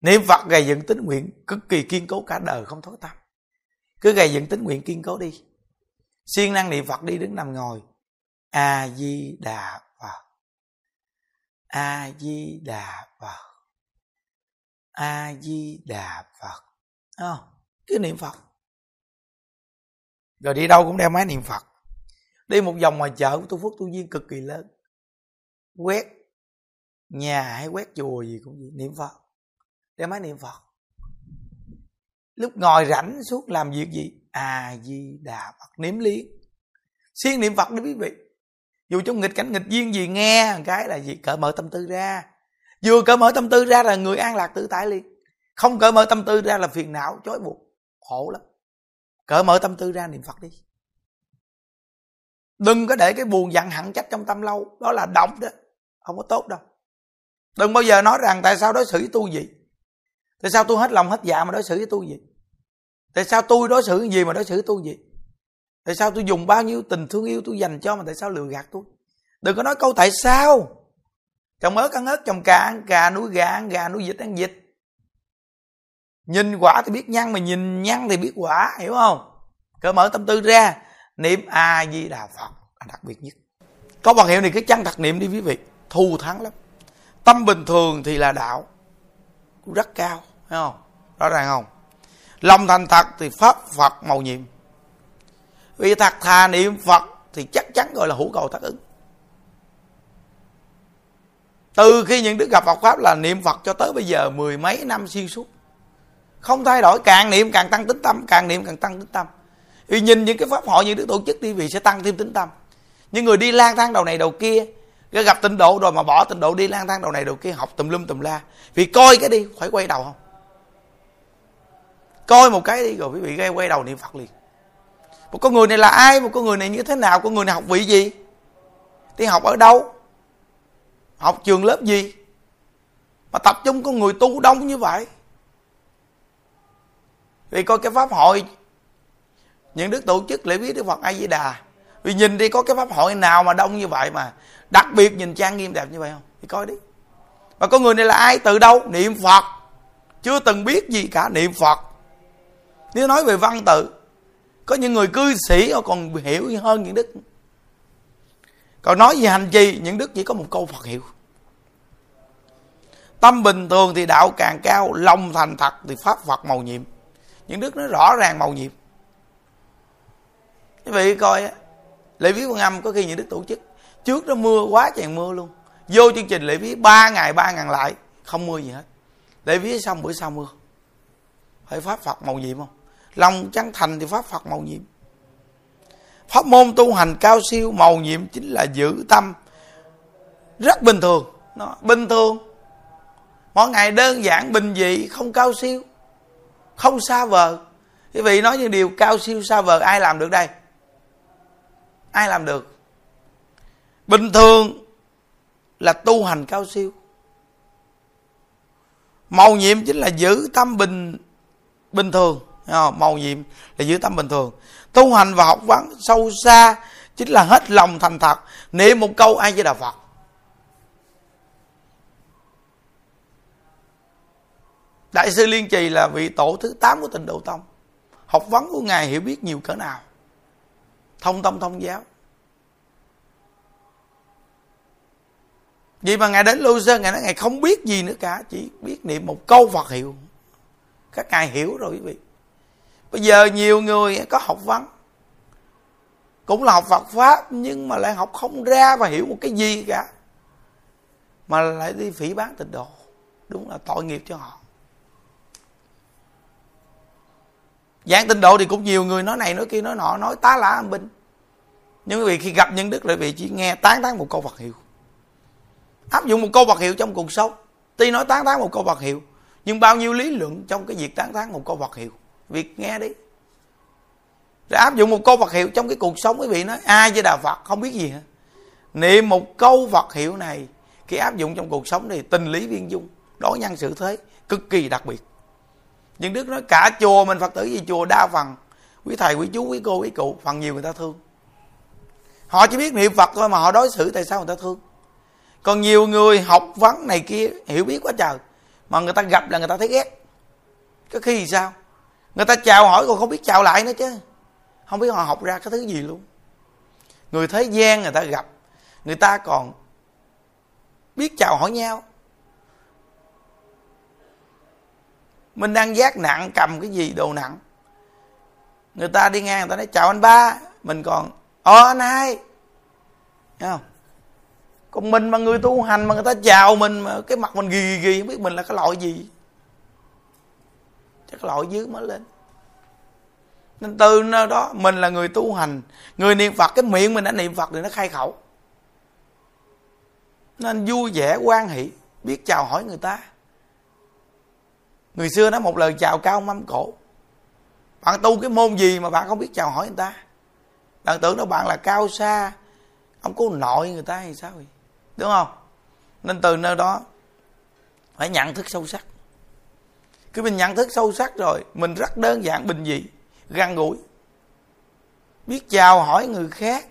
Niệm phật gầy dựng tính nguyện cực kỳ kiên cố cả đời, không thối tâm. Cứ gầy dựng tính nguyện kiên cố đi. Siêng năng niệm phật đi, đứng nằm ngồi. A di đà phật. A di đà phật a di đà phật à, cứ niệm phật. Rồi đi đâu cũng đeo máy niệm phật. Đi một vòng ngoài chợ của tu phước tu duyên cực kỳ lớn. Quét nhà hay quét chùa gì cũng vậy niệm phật. Đeo máy niệm phật. Lúc ngồi rảnh suốt làm việc gì? A di đà phật niệm liên siêng niệm phật đi quý vị. Dù trong nghịch cảnh nghịch duyên gì nghe cái là gì? Cởi mở tâm tư ra vừa cởi mở tâm tư ra là người an lạc tự tại liền. Không cởi mở tâm tư ra là phiền não chối buộc, khổ lắm. Cởi mở tâm tư ra niệm phật đi. Đừng có để cái buồn giận hận trách trong tâm lâu, đó là động đó, không có tốt đâu. Đừng bao giờ nói rằng tại sao đối xử với tôi gì tại sao tôi hết lòng hết dạ mà đối xử với tôi gì tại sao tôi đối xử gì mà đối xử với tôi gì tại sao tôi dùng bao nhiêu tình thương yêu tôi dành cho mà tại sao lừa gạt tôi? Đừng có nói câu tại sao trồng ớt, ăn ớt, trồng cà, ăn cà, nuôi gà, ăn gà, nuôi vịt, ăn vịt. Nhìn quả thì biết nhăn, mà nhìn nhăn thì biết quả, hiểu không? Cỡ mở tâm tư ra. Niệm a di đà phật là đặc biệt nhất. Có bằng hiệu này cái chân thật niệm đi quý vị. Thù thắng lắm. Tâm bình thường thì là đạo. Rất cao thấy không? Rõ ràng không? Lòng thành thật thì pháp phật màu nhiệm. Vì thật thà niệm phật thì chắc chắn gọi là hữu cầu tác ứng từ khi những đức gặp Phật pháp là niệm Phật cho tới bây giờ mười mấy năm xuyên suốt. Không thay đổi, càng niệm càng tăng tính tâm, càng niệm càng tăng tính tâm. Vì nhìn những cái pháp hội, những đức tổ chức đi vì sẽ tăng thêm tính tâm. Những người đi lang thang đầu này đầu kia, cái gặp tịnh độ rồi mà bỏ tịnh độ đi lang thang đầu này đầu kia, học tùm lum tùm la. Vì coi cái đi, phải quay đầu không? Coi một cái đi rồi quý vị gây quay đầu niệm phật liền. Một con người này là ai? Một con người này như thế nào? Con người này học vị gì? Đi học ở đâu? Học trường lớp gì? Mà tập trung con người tu đông như vậy. Vì coi cái pháp hội, những đức tổ chức lễ viết đức phật a di đà vì nhìn đi có cái pháp hội nào mà đông như vậy mà, đặc biệt nhìn trang nghiêm đẹp như vậy không? Thì coi đi. Và con người này là ai? Từ đâu? Niệm phật. Chưa từng biết gì cả, niệm phật. Nếu nói về văn tự, có những người cư sĩ họ còn hiểu hơn những đức còn nói về hành trì, những đức chỉ có một câu phật hiệu. Tâm bình thường thì đạo càng cao, lòng thành thật thì pháp phật màu nhiệm. Những đức nó rõ ràng màu nhiệm. Quý vị coi lễ viết quan âm có khi những đức tổ chức, trước đó mưa quá trời mưa luôn. Vô chương trình lễ viết ba ngày, ba ngàn lại, không mưa gì hết. Lễ viết xong, bữa sau mưa. Phải pháp phật màu nhiệm không? Lòng chân thành thì pháp phật màu nhiệm pháp môn tu hành cao siêu, màu nhiệm chính là giữ tâm. Rất bình thường. Nó bình thường. Mỗi ngày đơn giản, bình dị, không cao siêu, không xa vời. Quý vị nói những điều cao siêu, xa vời, ai làm được đây? Ai làm được? Bình thường là tu hành cao siêu. Màu nhiệm chính là giữ tâm bình bình thường. Màu nhiệm là giữ tâm bình thường tu hành và học vấn sâu xa chính là hết lòng thành thật. Niệm một câu ai với đà phật. Đại sư liên trì là vị tổ thứ 8 của tịnh độ tông. Học vấn của ngài hiểu biết nhiều cỡ nào? Thông tâm thông giáo. Vì mà ngài đến lưu sơn, ngài nói ngài không biết gì nữa cả, chỉ biết niệm một câu phật hiệu. Các ngài hiểu rồi quý vị bây giờ nhiều người có học vấn cũng là học Phật pháp, nhưng mà lại học không ra và hiểu một cái gì cả, mà lại đi phỉ bán tịnh độ. Đúng là tội nghiệp cho họ. Giảng tịnh độ thì cũng nhiều người nói này nói kia, nói nọ, nói tá lả âm binh. Nhưng vì khi gặp nhân đức lại vị chỉ nghe tán tán một câu Phật hiệu. Áp dụng một câu Phật hiệu trong cuộc sống. Tuy nói tán tán một câu Phật hiệu, nhưng bao nhiêu lý luận trong cái việc tán tán một câu Phật hiệu việc nghe đi. Rồi áp dụng một câu Phật hiệu trong cái cuộc sống quý vị nói, ai với đạo Phật không biết gì hả niệm một câu Phật hiệu này khi áp dụng trong cuộc sống thì tình lý viên dung đối nhân xử thế, cực kỳ đặc biệt. Nhưng Đức nói, cả chùa mình Phật tử gì chùa đa phần, quý thầy, quý chú, quý cô, quý cụ, phần nhiều người ta thương. Họ chỉ biết niệm Phật thôi mà họ đối xử tại sao người ta thương. Còn nhiều người học vấn này kia hiểu biết quá trời, mà người ta gặp là người ta thấy ghét. Có khi thì sao? Người ta chào hỏi còn không biết chào lại nữa chứ. Không biết họ học ra cái thứ gì luôn. Người thế gian người ta gặp, người ta còn biết chào hỏi nhau. Mình đang giác nặng, cầm cái gì đồ nặng. Người ta đi ngang, người ta nói, chào anh ba. Mình còn ờ anh hai. Thấy không? Còn mình mà người tu hành mà người ta chào mình mà cái mặt mình ghi ghi ghi không biết mình là cái loại gì chắc loại dưới mới lên. Nên từ nơi đó, mình là người tu hành, người niệm phật, cái miệng mình đã niệm phật thì nó khai khẩu. Nên vui vẻ, quan hệ biết chào hỏi người ta. Người xưa nói một lời chào cao mâm cổ. Bạn tu cái môn gì mà bạn không biết chào hỏi người ta? Bạn tưởng đâu bạn là cao xa ông có nội người ta hay sao vậy? Đúng không? Nên từ nơi đó phải nhận thức sâu sắc khi mình nhận thức sâu sắc rồi, mình rất đơn giản, bình dị, gần gũi. Biết chào hỏi người khác.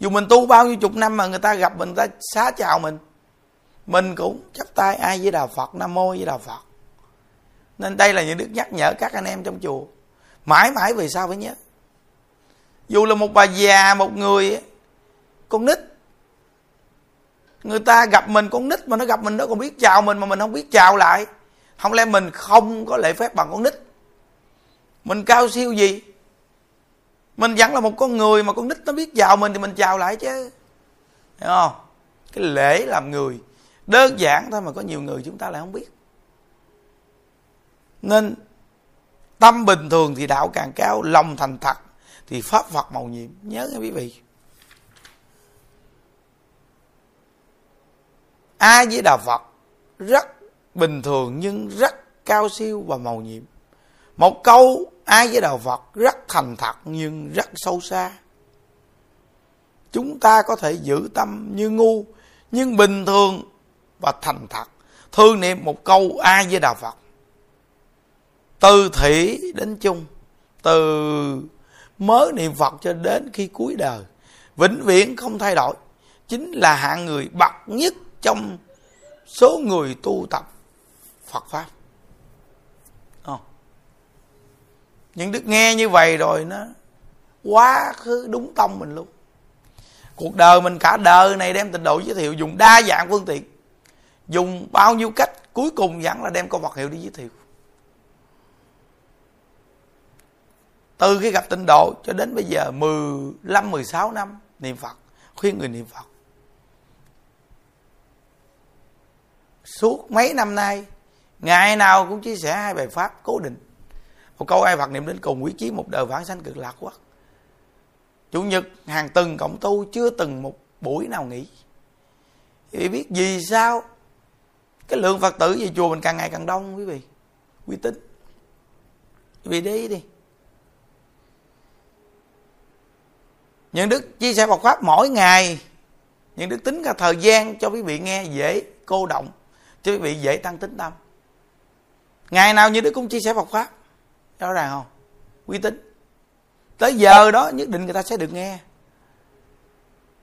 Dù mình tu bao nhiêu chục năm mà người ta gặp mình, người ta xá chào mình mình cũng chắp tay, ai với đạo phật, nam mô với đạo phật. Nên đây là những đức nhắc nhở các anh em trong chùa. Mãi mãi về sau phải nhớ. Dù là một bà già, một người con nít, người ta gặp mình, con nít mà nó gặp mình nó còn biết chào mình mà mình không biết chào lại không lẽ mình không có lễ phép bằng con nít? Mình cao siêu gì? Mình vẫn là một con người mà con nít nó biết chào mình thì mình chào lại chứ. Hiểu không? Cái lễ làm người, đơn giản thôi mà có nhiều người chúng ta lại không biết. Nên, tâm bình thường thì đạo càng cao, lòng thành thật thì pháp phật màu nhiệm. Nhớ nghe quý vị. A với đạo phật? Rất bình thường nhưng rất cao siêu và màu nhiệm. Một câu ai với đạo phật rất thành thật nhưng rất sâu xa. Chúng ta có thể giữ tâm như ngu, nhưng bình thường và thành thật. Thương niệm một câu ai với đạo phật. Từ thủy đến chung, từ mới niệm phật cho đến khi cuối đời, vĩnh viễn không thay đổi. Chính là hạng người bậc nhất trong số người tu tập phật pháp. Không? những đức nghe như vậy rồi nó quá khứ đúng tông mình luôn. Cuộc đời mình cả đời này đem tình độ giới thiệu dùng đa dạng phương tiện, dùng bao nhiêu cách, cuối cùng vẫn là đem câu vật hiệu đi giới thiệu. Từ khi gặp tịnh độ cho đến bây giờ 15 16 năm niệm Phật, khuyên người niệm Phật. Suốt mấy năm nay ngày nào cũng chia sẻ hai bài pháp cố định. Một câu ai Phật niệm đến cùng quý chí, một đời vãng sanh cực lạc quốc chủ nhật, hàng tuần cộng tu, chưa từng một buổi nào nghỉ. Thì biết vì sao? Cái lượng phật tử về chùa mình càng ngày càng đông, quý vị. Uy tín quý vị đi. Đi những đức chia sẻ Phật pháp mỗi ngày, những đức tính cả thời gian cho quý vị nghe dễ cô động, cho quý vị dễ tăng tính tâm ngày nào như đức cũng chia sẻ Phật pháp. Rõ ràng không? Uy tín tới giờ đó nhất định người ta sẽ được nghe.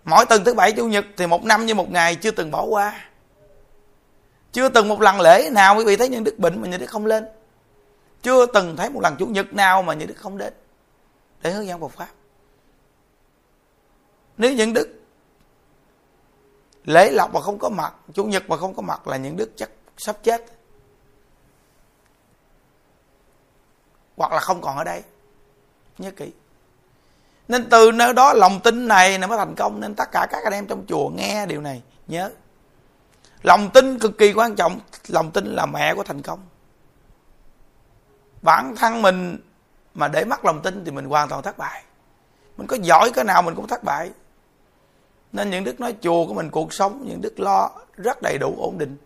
Mỗi tuần thứ bảy, chủ nhật thì một năm như một ngày chưa từng bỏ qua. Chưa từng một lần lễ nào quý vị thấy những đức bệnh mà như đức không lên. Chưa từng thấy một lần chủ nhật nào mà như đức không đến để hướng dẫn Phật pháp. Nếu những đức lễ lọc mà không có mặt, chủ nhật mà không có mặt là những đức chắc sắp chết. Hoặc là không còn ở đây. Nhớ kỹ. Nên từ nơi đó lòng tin này nó mới thành công, nên tất cả các anh em trong chùa nghe điều này, nhớ. Lòng tin cực kỳ quan trọng, lòng tin là mẹ của thành công. Bản thân mình mà để mất lòng tin thì mình hoàn toàn thất bại. Mình có giỏi cái nào mình cũng thất bại. Nên những đức nói chùa của mình cuộc sống, những đức lo rất đầy đủ ổn định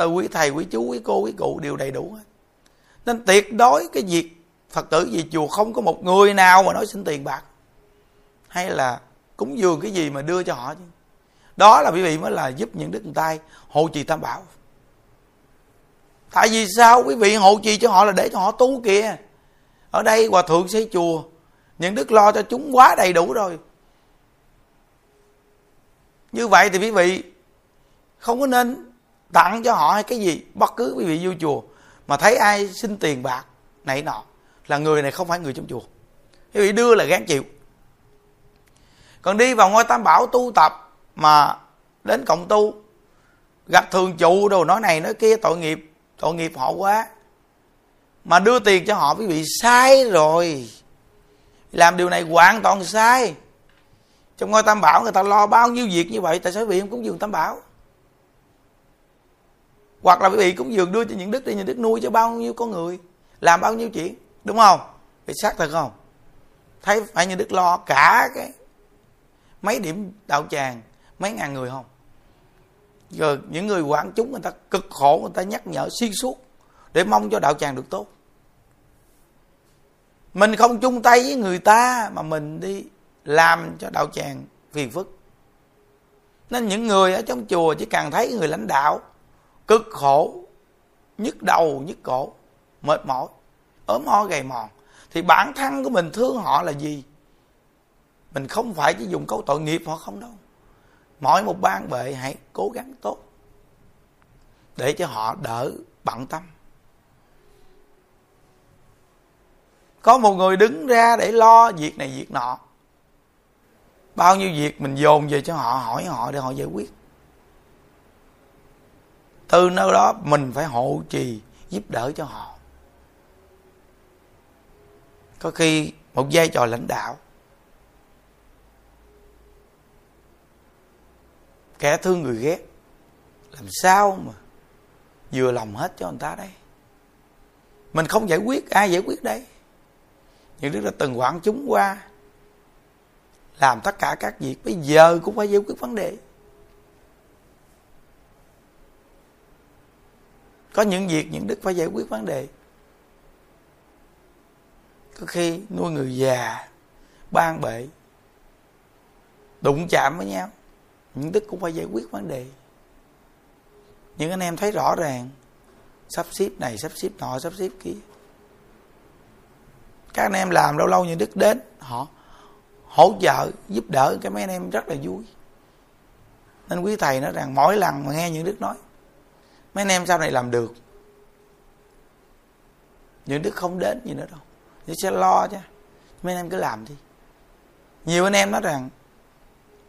từ quý thầy, quý chú, quý cô, quý cụ đều đầy đủ hết. Nên tuyệt đối cái việc phật tử về chùa không có một người nào mà nói xin tiền bạc. Hay là cúng dường cái gì mà đưa cho họ chứ. Đó là quý vị mới là giúp những đức tay hộ trì tam bảo. Tại vì sao quý vị hộ trì cho họ là để cho họ tu kìa. Ở đây hòa thượng xây chùa, những đức lo cho chúng quá đầy đủ rồi. Như vậy thì quý vị không có nên tặng cho họ hay cái gì, bất cứ quý vị vô chùa mà thấy ai xin tiền bạc này nọ, là người này không phải người trong chùa. Quý vị đưa là gán chịu. Còn đi vào ngôi tam bảo tu tập mà đến cộng tu, gặp thường trụ đồ nói này nói kia, tội nghiệp tội nghiệp họ quá, mà đưa tiền cho họ, quý vị sai rồi. Làm điều này hoàn toàn sai. Trong ngôi tam bảo người ta lo bao nhiêu việc như vậy, tại sao quý vị không cúng dường tam bảo? Hoặc là quý vị cúng dường đưa cho những đức đi những đức nuôi cho bao nhiêu con người, làm bao nhiêu chuyện, đúng không? Bị xác thật không? Thấy phải như đức lo cả cái mấy điểm đạo tràng, mấy ngàn người không? Rồi những người quản chúng người ta cực khổ, người ta nhắc nhở xuyên suốt để mong cho đạo tràng được tốt. Mình không chung tay với người ta mà mình đi làm cho đạo tràng phiền phức. Nên những người ở trong chùa chỉ cần thấy người lãnh đạo cực khổ, nhức đầu, nhức cổ, mệt mỏi, ốm ho gầy mòn. Thì bản thân của mình thương họ là gì? Mình không phải chỉ dùng câu tội nghiệp họ không đâu. Mỗi một ban bệ hãy cố gắng tốt để cho họ đỡ bận tâm. Có một người đứng ra để lo việc này việc nọ. Bao nhiêu việc mình dồn về cho họ, hỏi họ để họ giải quyết từ nơi đó mình phải hộ trì, giúp đỡ cho họ. Có khi một vai trò lãnh đạo. Kẻ thương người ghét, làm sao mà vừa lòng hết cho người ta đây? Mình không giải quyết, ai giải quyết đây? Những đứa đã từng quản chúng qua, làm tất cả các việc. Bây giờ cũng phải giải quyết vấn đề. Có những việc những đức phải giải quyết vấn đề. Có khi nuôi người già, ban bệ, đụng chạm với nhau, những đức cũng phải giải quyết vấn đề. Những anh em thấy rõ ràng, sắp xếp này, sắp xếp nọ, sắp xếp kia. Các anh em làm lâu lâu như đức đến, họ hỗ trợ, giúp đỡ, cái mấy anh em rất là vui. Nên quý thầy nói rằng, mỗi lần mà nghe những đức nói mấy anh em sau này làm được. Những đức không đến gì nữa đâu. Nhưng sẽ lo chứ. Mấy anh em cứ làm đi. Nhiều anh em nói rằng,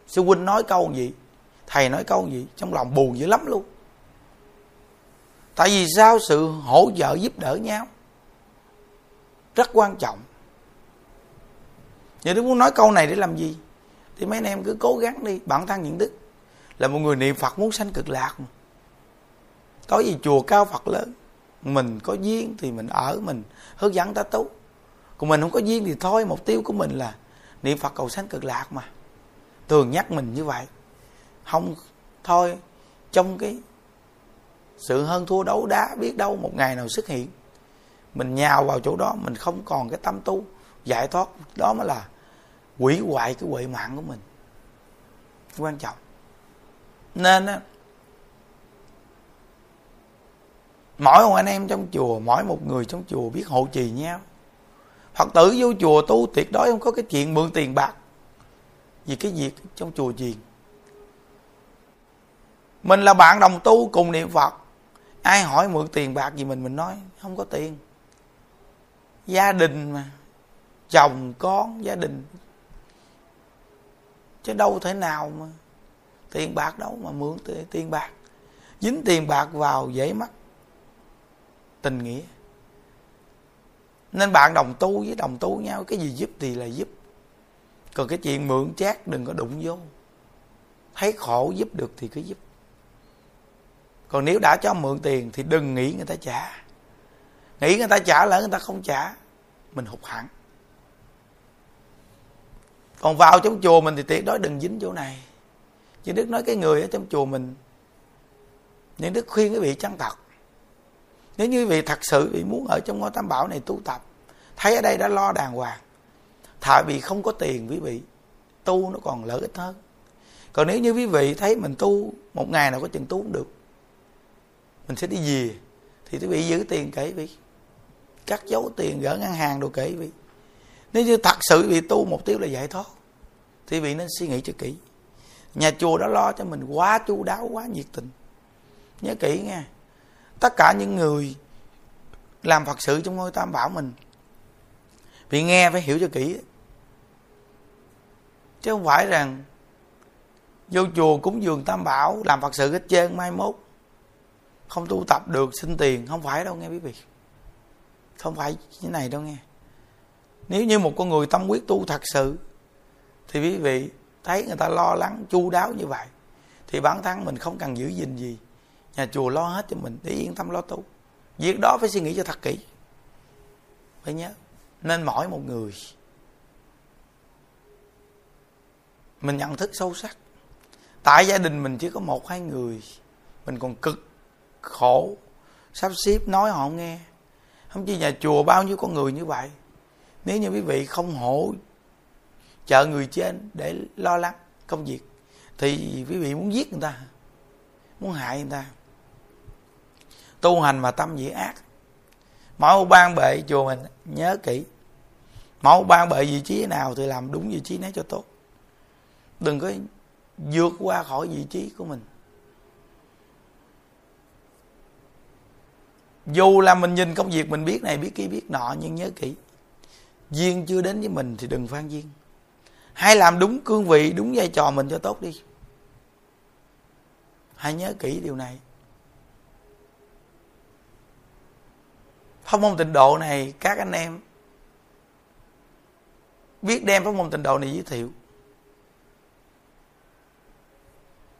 sư huynh nói câu gì, thầy nói câu gì, trong lòng buồn dữ lắm luôn. Tại vì sao sự hỗ trợ giúp đỡ nhau rất quan trọng. Những đức muốn nói câu này để làm gì? Thì mấy anh em cứ cố gắng đi. Bản thân những đức là một người niệm phật muốn sanh cực lạc mà có gì chùa cao phật lớn, mình có duyên thì mình ở, mình hướng dẫn ta tu. Còn mình không có duyên thì thôi, mục tiêu của mình là niệm phật cầu sanh cực lạc mà. Thường nhắc mình như vậy. Không, thôi, trong cái sự hơn thua đấu đá biết đâu một ngày nào xuất hiện, mình nhào vào chỗ đó, mình không còn cái tâm tu giải thoát. Đó mới là quỷ hoại cái huệ mạng của mình. Quan trọng. Nên á mỗi một anh em trong chùa, mỗi một người trong chùa biết hộ trì nhau. Phật tử vô chùa tu tuyệt đối không có cái chuyện mượn tiền bạc vì cái việc trong chùa chiền. Mình là bạn đồng tu cùng niệm phật. Ai hỏi mượn tiền bạc gì mình mình nói không có tiền. Gia đình mà, chồng, con, gia đình. Chứ đâu thể nào mà tiền bạc đâu mà mượn tiền bạc. Dính tiền bạc vào dễ mất tình nghĩa. Nên bạn đồng tu với đồng tu nhau, cái gì giúp thì là giúp. Còn cái chuyện mượn chát đừng có đụng vô. Thấy khổ giúp được thì cứ giúp. Còn nếu đã cho mượn tiền thì đừng nghĩ người ta trả. Nghĩ người ta trả lỡ người ta không trả, mình hụt hẳn. Còn vào trong chùa mình thì tuyệt đối đừng dính chỗ này. Chứ đức nói cái người ở trong chùa mình, những đức khuyên cái vị chăn thật nếu như vị thật sự vị muốn ở trong ngôi tam bảo này tu tập, thấy ở đây đã lo đàng hoàng, thà vì không có tiền quý vị, tu nó còn lợi ích hơn. Còn nếu như quý vị thấy mình tu, một ngày nào có chừng tu cũng được. Mình sẽ đi về, thì quý vị giữ tiền kể vị. Cắt dấu tiền, gỡ ngân hàng đồ kể vị. Nếu như thật sự vị tu mục tiêu là giải thoát, thì vị nên suy nghĩ cho kỹ. Nhà chùa đã lo cho mình quá chu đáo, quá nhiệt tình. Nhớ kỹ nghe tất cả những người làm phật sự trong ngôi tam bảo mình. Vì nghe phải hiểu cho kỹ. Chứ không phải rằng vô chùa cúng dường tam bảo làm phật sự hết trơn, mai mốt không tu tập được, xin tiền. Không phải đâu nghe quý vị. Không phải như này đâu nghe. Nếu như một con người tâm quyết tu thật sự, thì quý vị thấy người ta lo lắng, chu đáo như vậy, thì bản thân mình không cần giữ gìn gì nhà chùa lo hết cho mình để yên tâm lo tu. Việc đó phải suy nghĩ cho thật kỹ. Phải nhớ, nên mỗi một người, mình nhận thức sâu sắc. Tại gia đình mình chỉ có một hai người, mình còn cực khổ, sắp xếp nói họ không nghe. Không chỉ nhà chùa bao nhiêu con người như vậy. Nếu như quý vị không hỗ trợ người trên để lo lắng công việc, thì quý vị muốn giết người ta, muốn hại người ta tu hành mà tâm dị ác. Mỗi ban bệ chùa mình, nhớ kỹ. Mỗi ban bệ vị trí nào thì làm đúng vị trí nấy cho tốt. Đừng có vượt qua khỏi vị trí của mình. Dù là mình nhìn công việc mình biết này, biết kia, biết nọ, nhưng nhớ kỹ. Duyên chưa đến với mình thì đừng phan duyên. Hãy làm đúng cương vị, đúng vai trò mình cho tốt đi. Hãy nhớ kỹ điều này. Pháp môn tịnh độ này, các anh em biết đem pháp môn tịnh độ này giới thiệu.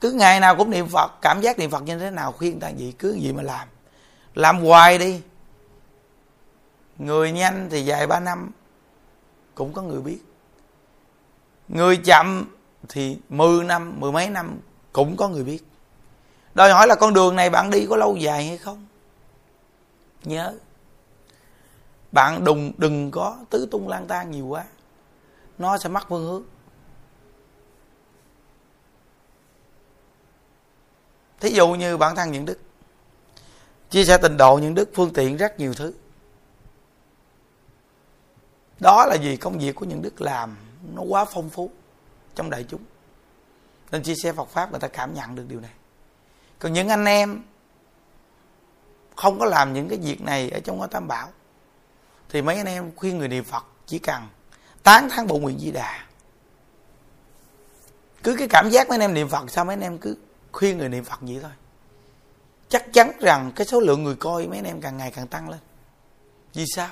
Cứ ngày nào cũng niệm phật, cảm giác niệm phật như thế nào, khuyên ta gì cứ gì mà làm. Làm hoài đi. Người nhanh thì dài ba năm, cũng có người biết. Người chậm thì mười năm, mười mấy năm, cũng có người biết. Đòi hỏi là con đường này bạn đi có lâu dài hay không? Nhớ bạn đừng đừng có tứ tung lang tan nhiều quá. Nó sẽ mất phương hướng. Thí dụ như bản thân những đức. Chia sẻ tình độ những đức phương tiện rất nhiều thứ. Đó là gì công việc của những đức làm nó quá phong phú trong đại chúng. Nên chia sẻ Phật pháp người ta cảm nhận được điều này. Còn những anh em không có làm những cái việc này ở trong ngôi tam bảo thì mấy anh em khuyên người niệm phật chỉ cần tán thán bộ nguyện di đà. Cứ cái cảm giác mấy anh em niệm phật sao mấy anh em cứ khuyên người niệm phật vậy thôi. Chắc chắn rằng cái số lượng người coi mấy anh em càng ngày càng tăng lên. Vì sao?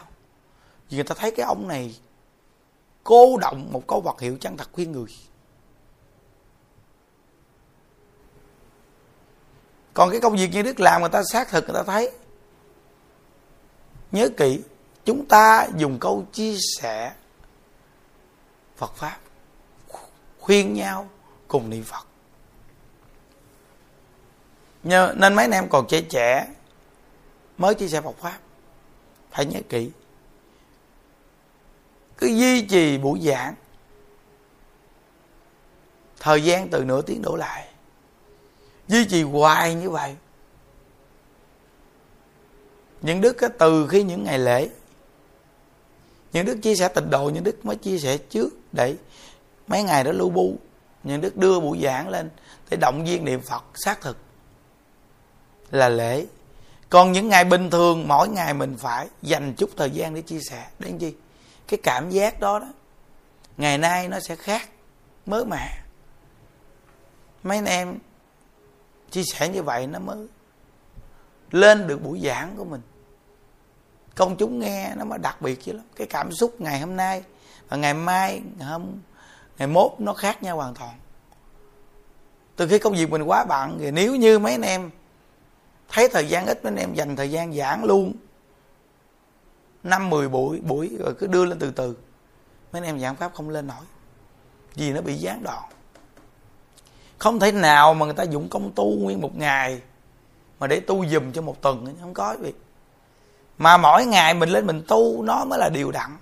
Vì người ta thấy cái ông này cô động một câu vật hiệu chân thật khuyên người. Còn cái công việc như đức làm người ta xác thực người ta thấy. Nhớ kỹ chúng ta dùng câu chia sẻ phật pháp khuyên nhau cùng niệm phật. Nhờ, nên mấy anh em còn trẻ trẻ mới chia sẻ Phật pháp phải nhớ kỹ. Cứ duy trì buổi giảng thời gian từ nửa tiếng đổ lại duy trì hoài như vậy. Những đức từ khi những ngày lễ những đức chia sẻ tịnh độ, những đức mới chia sẻ trước. Để mấy ngày đó lưu bu, những đức đưa buổi giảng lên để động viên niệm phật xác thực là lễ. Còn những ngày bình thường, mỗi ngày mình phải dành chút thời gian để chia sẻ. Đến chi? Cái cảm giác đó đó, ngày nay nó sẽ khác, mới mẻ. Mấy anh em chia sẻ như vậy nó mới lên được buổi giảng của mình công chúng nghe nó mới đặc biệt chứ lắm. Cái cảm xúc ngày hôm nay và ngày mai, ngày hôm, ngày mốt nó khác nhau hoàn toàn. Từ khi công việc mình quá bận, thì nếu như mấy anh em thấy thời gian ít, mấy anh em dành thời gian giảng luôn, năm, mười buổi buổi rồi cứ đưa lên từ từ, mấy anh em giảng pháp không lên nổi. Vì nó bị gián đoạn. Không thể nào mà người ta dụng công tu nguyên một ngày mà để tu dùm cho một tuần, không có việc mà mỗi ngày mình lên mình tu nó mới là điều đặn.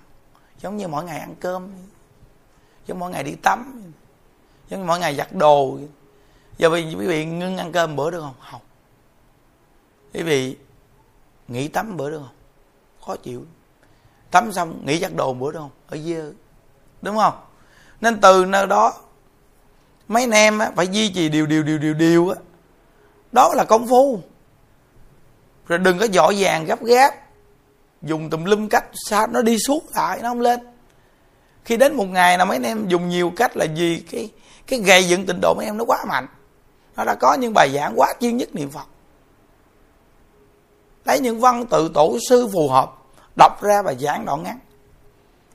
Giống như mỗi ngày ăn cơm. Giống mỗi ngày đi tắm. Giống như mỗi ngày giặt đồ. Giờ quý vị ngưng ăn cơm bữa được không? Không. Quý vị nghỉ tắm bữa được không? Khó chịu. Tắm xong nghỉ giặt đồ bữa được không? Ở dơ đúng không? Nên từ nơi đó mấy anh em á, phải duy trì điều điều điều điều điều á. Đó là công phu. Rồi đừng có dội vàng gấp gáp dùng tùm lum cách, sao nó đi suốt lại, nó không lên. Khi đến một ngày nào mấy anh em dùng nhiều cách là gì cái cái gầy dựng tình độ mấy em nó quá mạnh. Nó đã có những bài giảng quá chuyên nhất niệm phật. Lấy những văn tự tổ sư phù hợp, đọc ra và giảng đoạn ngắn.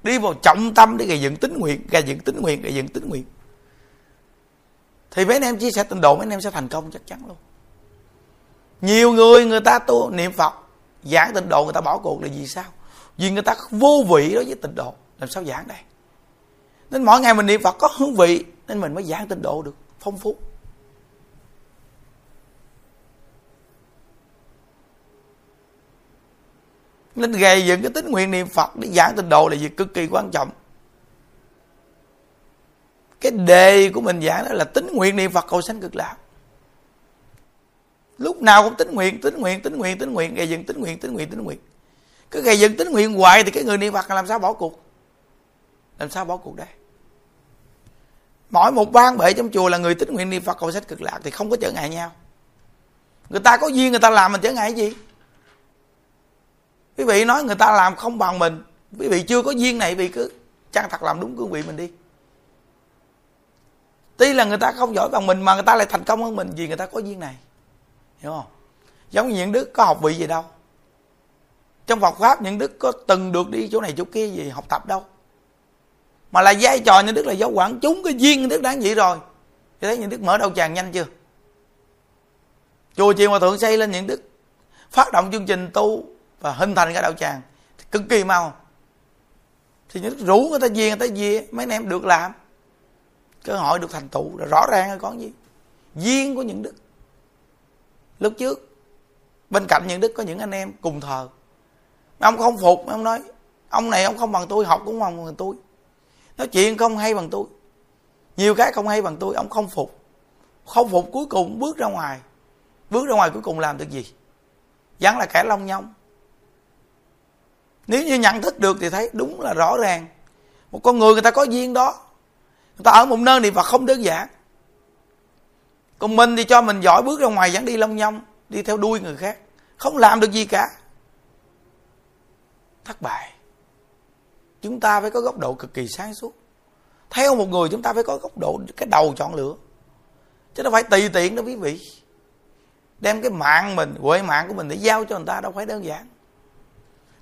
Đi vào trọng tâm để gây dựng tính nguyện, gây dựng tính nguyện, gây dựng tính nguyện. Thì mấy anh em chia sẻ tình độ, mấy anh em sẽ thành công chắc chắn luôn. Nhiều người người ta tu niệm phật giảng tịnh độ, người ta bỏ cuộc là vì sao? Vì người ta vô vị đối với tịnh độ. Làm sao giảng đây? Nên mỗi ngày mình niệm phật có hương vị, nên mình mới giảng tịnh độ được, phong phú. Nên gầy dựng cái tính nguyện niệm phật để giảng tịnh độ là việc cực kỳ quan trọng. Cái đề của mình giảng đó là tính nguyện niệm phật cầu sanh cực lạc lúc nào cũng tính nguyện tính nguyện tính nguyện tính nguyện, gây dựng, tính nguyện tính nguyện tính nguyện. Cứ gây dựng tính nguyện hoài thì cái người niệm phật làm sao bỏ cuộc? Làm sao bỏ cuộc đây? Mỗi một ban bệ trong chùa là người tính nguyện niệm phật cầu sách cực lạc thì không có trở ngại nhau. Người ta có duyên, người ta làm mình trở ngại gì? Quý vị nói người ta làm không bằng mình, quý vị chưa có duyên này vì cứ chăng thật làm đúng cương vị mình đi. Tuy là người ta không giỏi bằng mình mà người ta lại thành công hơn mình vì người ta có duyên này hiểu không? Giống như những đức có học vị gì đâu. Trong Phật pháp, những đức có từng được đi chỗ này chỗ kia gì học tập đâu. Mà là vai trò những đức là giáo quản. Chúng cái duyên những đức đáng vậy rồi. Thì thấy những đức mở đầu tràng nhanh chưa? Chùa chiền hòa thượng xây lên những đức phát động chương trình tu và hình thành cái đạo tràng cực kỳ mau. Thì những đức rủ người ta về, người ta về, mấy anh em được làm. Cơ hội được thành tựu là rõ ràng là có gì. Duyên của những đức lúc trước, bên cạnh những đức có những anh em cùng thờ. Ông không phục, ông nói, ông này ông không bằng tôi, học cũng không bằng tôi. Nói chuyện không hay bằng tôi. Nhiều cái không hay bằng tôi, ông không phục. Không phục cuối cùng bước ra ngoài. Bước ra ngoài cuối cùng làm được gì? Vẫn là kẻ long nhông. Nếu như nhận thức được thì thấy đúng là rõ ràng. Một con người người ta có duyên đó. Người ta ở một nơi niệm phật không đơn giản còn mình thì cho mình giỏi bước ra ngoài vẫn đi long nhông, đi theo đuôi người khác. Không làm được gì cả. Thất bại. Chúng ta phải có góc độ cực kỳ sáng suốt. Theo một người, chúng ta phải có góc độ, cái đầu chọn lựa. Chứ nó phải tùy tiện đó quý vị. Đem cái mạng mình quệ mạng của mình để giao cho người ta đâu phải đơn giản.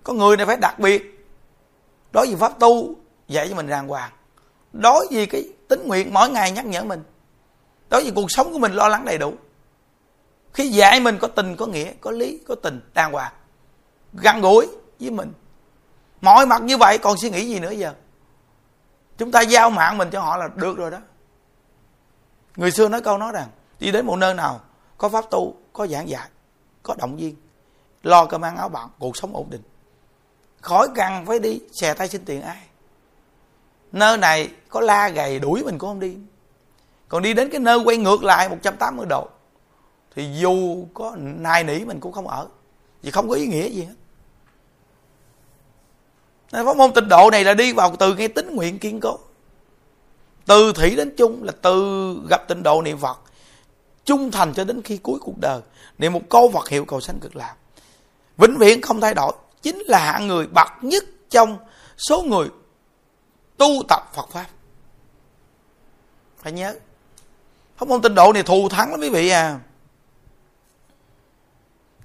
Có người này phải đặc biệt. Đối với pháp tu, dạy cho mình ràng hoàng. Đối với cái tính nguyện mỗi ngày nhắc nhở mình đối với cuộc sống của mình, lo lắng đầy đủ. Khi dạy mình có tình, có nghĩa, có lý, có tình, đàng hoàng, gần gũi với mình. Mọi mặt như vậy, còn suy nghĩ gì nữa giờ? Chúng ta giao mạng mình cho họ là được rồi đó. Người xưa nói câu nói rằng, đi đến một nơi nào có pháp tu, có giảng dạy, có động viên, lo cơm ăn áo bạc cuộc sống ổn định. Khỏi cần phải đi xè tay xin tiền ai. Nơi này có la gầy đuổi mình cũng không đi còn đi đến cái nơi quay ngược lại 180 độ, thì dù có nài nỉ mình cũng không ở, vì không có ý nghĩa gì hết. Nên pháp môn tịnh độ này là đi vào từ cái tính nguyện kiên cố. Từ thủy đến chung là từ gặp tịnh độ niệm phật, trung thành cho đến khi cuối cuộc đời. Niệm một câu Phật hiệu cầu sanh cực lạc. Vĩnh viễn không thay đổi, chính là hạng người bậc nhất trong số người tu tập Phật pháp. Phải nhớ pháp môn tịnh độ này thù thắng lắm quý vị à.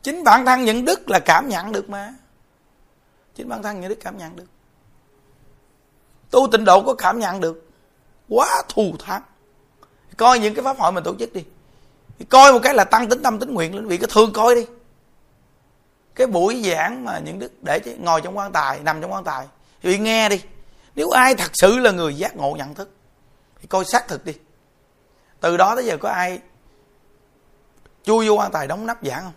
Chính bản thân những đức là cảm nhận được mà. Chính bản thân những đức cảm nhận được. Tu tịnh độ có cảm nhận được. Quá thù thắng. Coi những cái pháp hội mình tổ chức đi. Coi một cái là tăng tính tâm tính nguyện lên vị, cái thương coi đi. Cái buổi giảng mà những đức, để ngồi trong quan tài, nằm trong quan tài. Thì nghe đi. Nếu ai thật sự là người giác ngộ nhận thức, thì coi xác thực đi từ đó tới giờ có ai chui vô quan tài đóng nắp giảng không?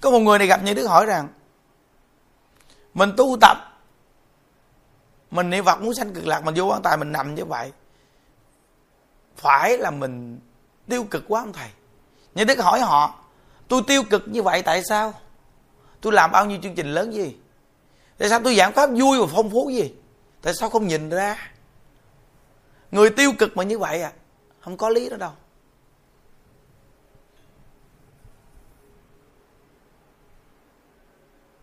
Có một người này gặp như đức hỏi rằng, mình tu tập, mình niệm phật muốn sanh cực lạc, mình vô quan tài mình nằm như vậy, phải là mình tiêu cực quá ông thầy? Như đức hỏi họ, tôi tiêu cực như vậy tại sao? Tôi làm bao nhiêu chương trình lớn gì? Tại sao tôi giảng pháp vui và phong phú gì? Tại sao không nhìn ra? Người tiêu cực mà như vậy à không có lý đó đâu.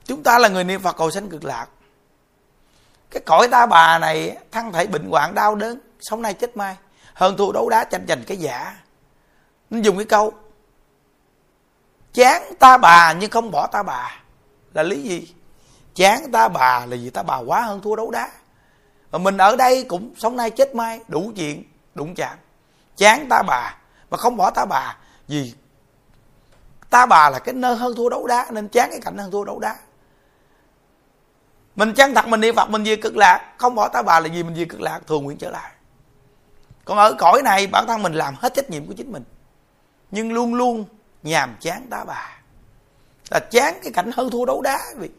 Chúng ta là người niệm phật cầu sanh cực lạc. Cái cõi ta bà này, thân thể bệnh hoạn, đau đớn, sống nay chết mai. Hơn thua đấu đá tranh giành cái giả. Nên dùng cái câu, chán ta bà nhưng không bỏ ta bà. Là lý gì? Chán ta bà là vì ta bà quá hơn thua đấu đá mà mình ở đây cũng sống nay chết mai, đủ chuyện, đụng chạm. Chán ta bà, mà không bỏ ta bà, vì ta bà là cái nơi hơn thua đấu đá, nên chán cái cảnh hơn thua đấu đá. Mình chân thật, mình niệm phật, mình về cực lạc, không bỏ ta bà là gì mình về cực lạc, thường nguyện trở lại. Còn ở cõi này, bản thân mình làm hết trách nhiệm của chính mình, nhưng luôn luôn nhàm chán tá bà. Là chán cái cảnh hơn thua đấu đá, vì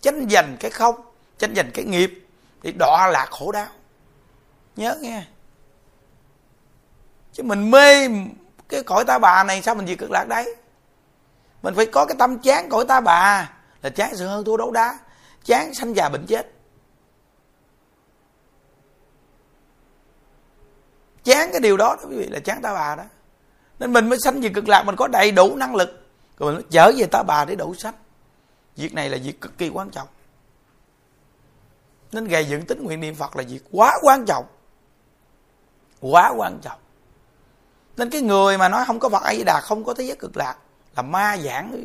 tranh giành cái không tranh giành cái nghiệp thì đọa lạc khổ đau. Nhớ nghe. Chứ mình mê cái cõi ta bà này, sao mình gì cực lạc đấy mình phải có cái tâm chán cõi ta bà, là chán sự hơn thua đấu đá, chán sanh già bệnh chết. Chán cái điều đó đó, quý vị, là chán ta bà đó. Nên mình mới sanh về cực lạc, mình có đầy đủ năng lực. Rồi mình trở về ta bà để đủ sách việc này là việc cực kỳ quan trọng nên gây dựng tính nguyện niệm phật là việc quá quan trọng. Quá quan trọng. Nên cái người mà nói không có phật a di đà không có thế giới cực lạc là ma giảng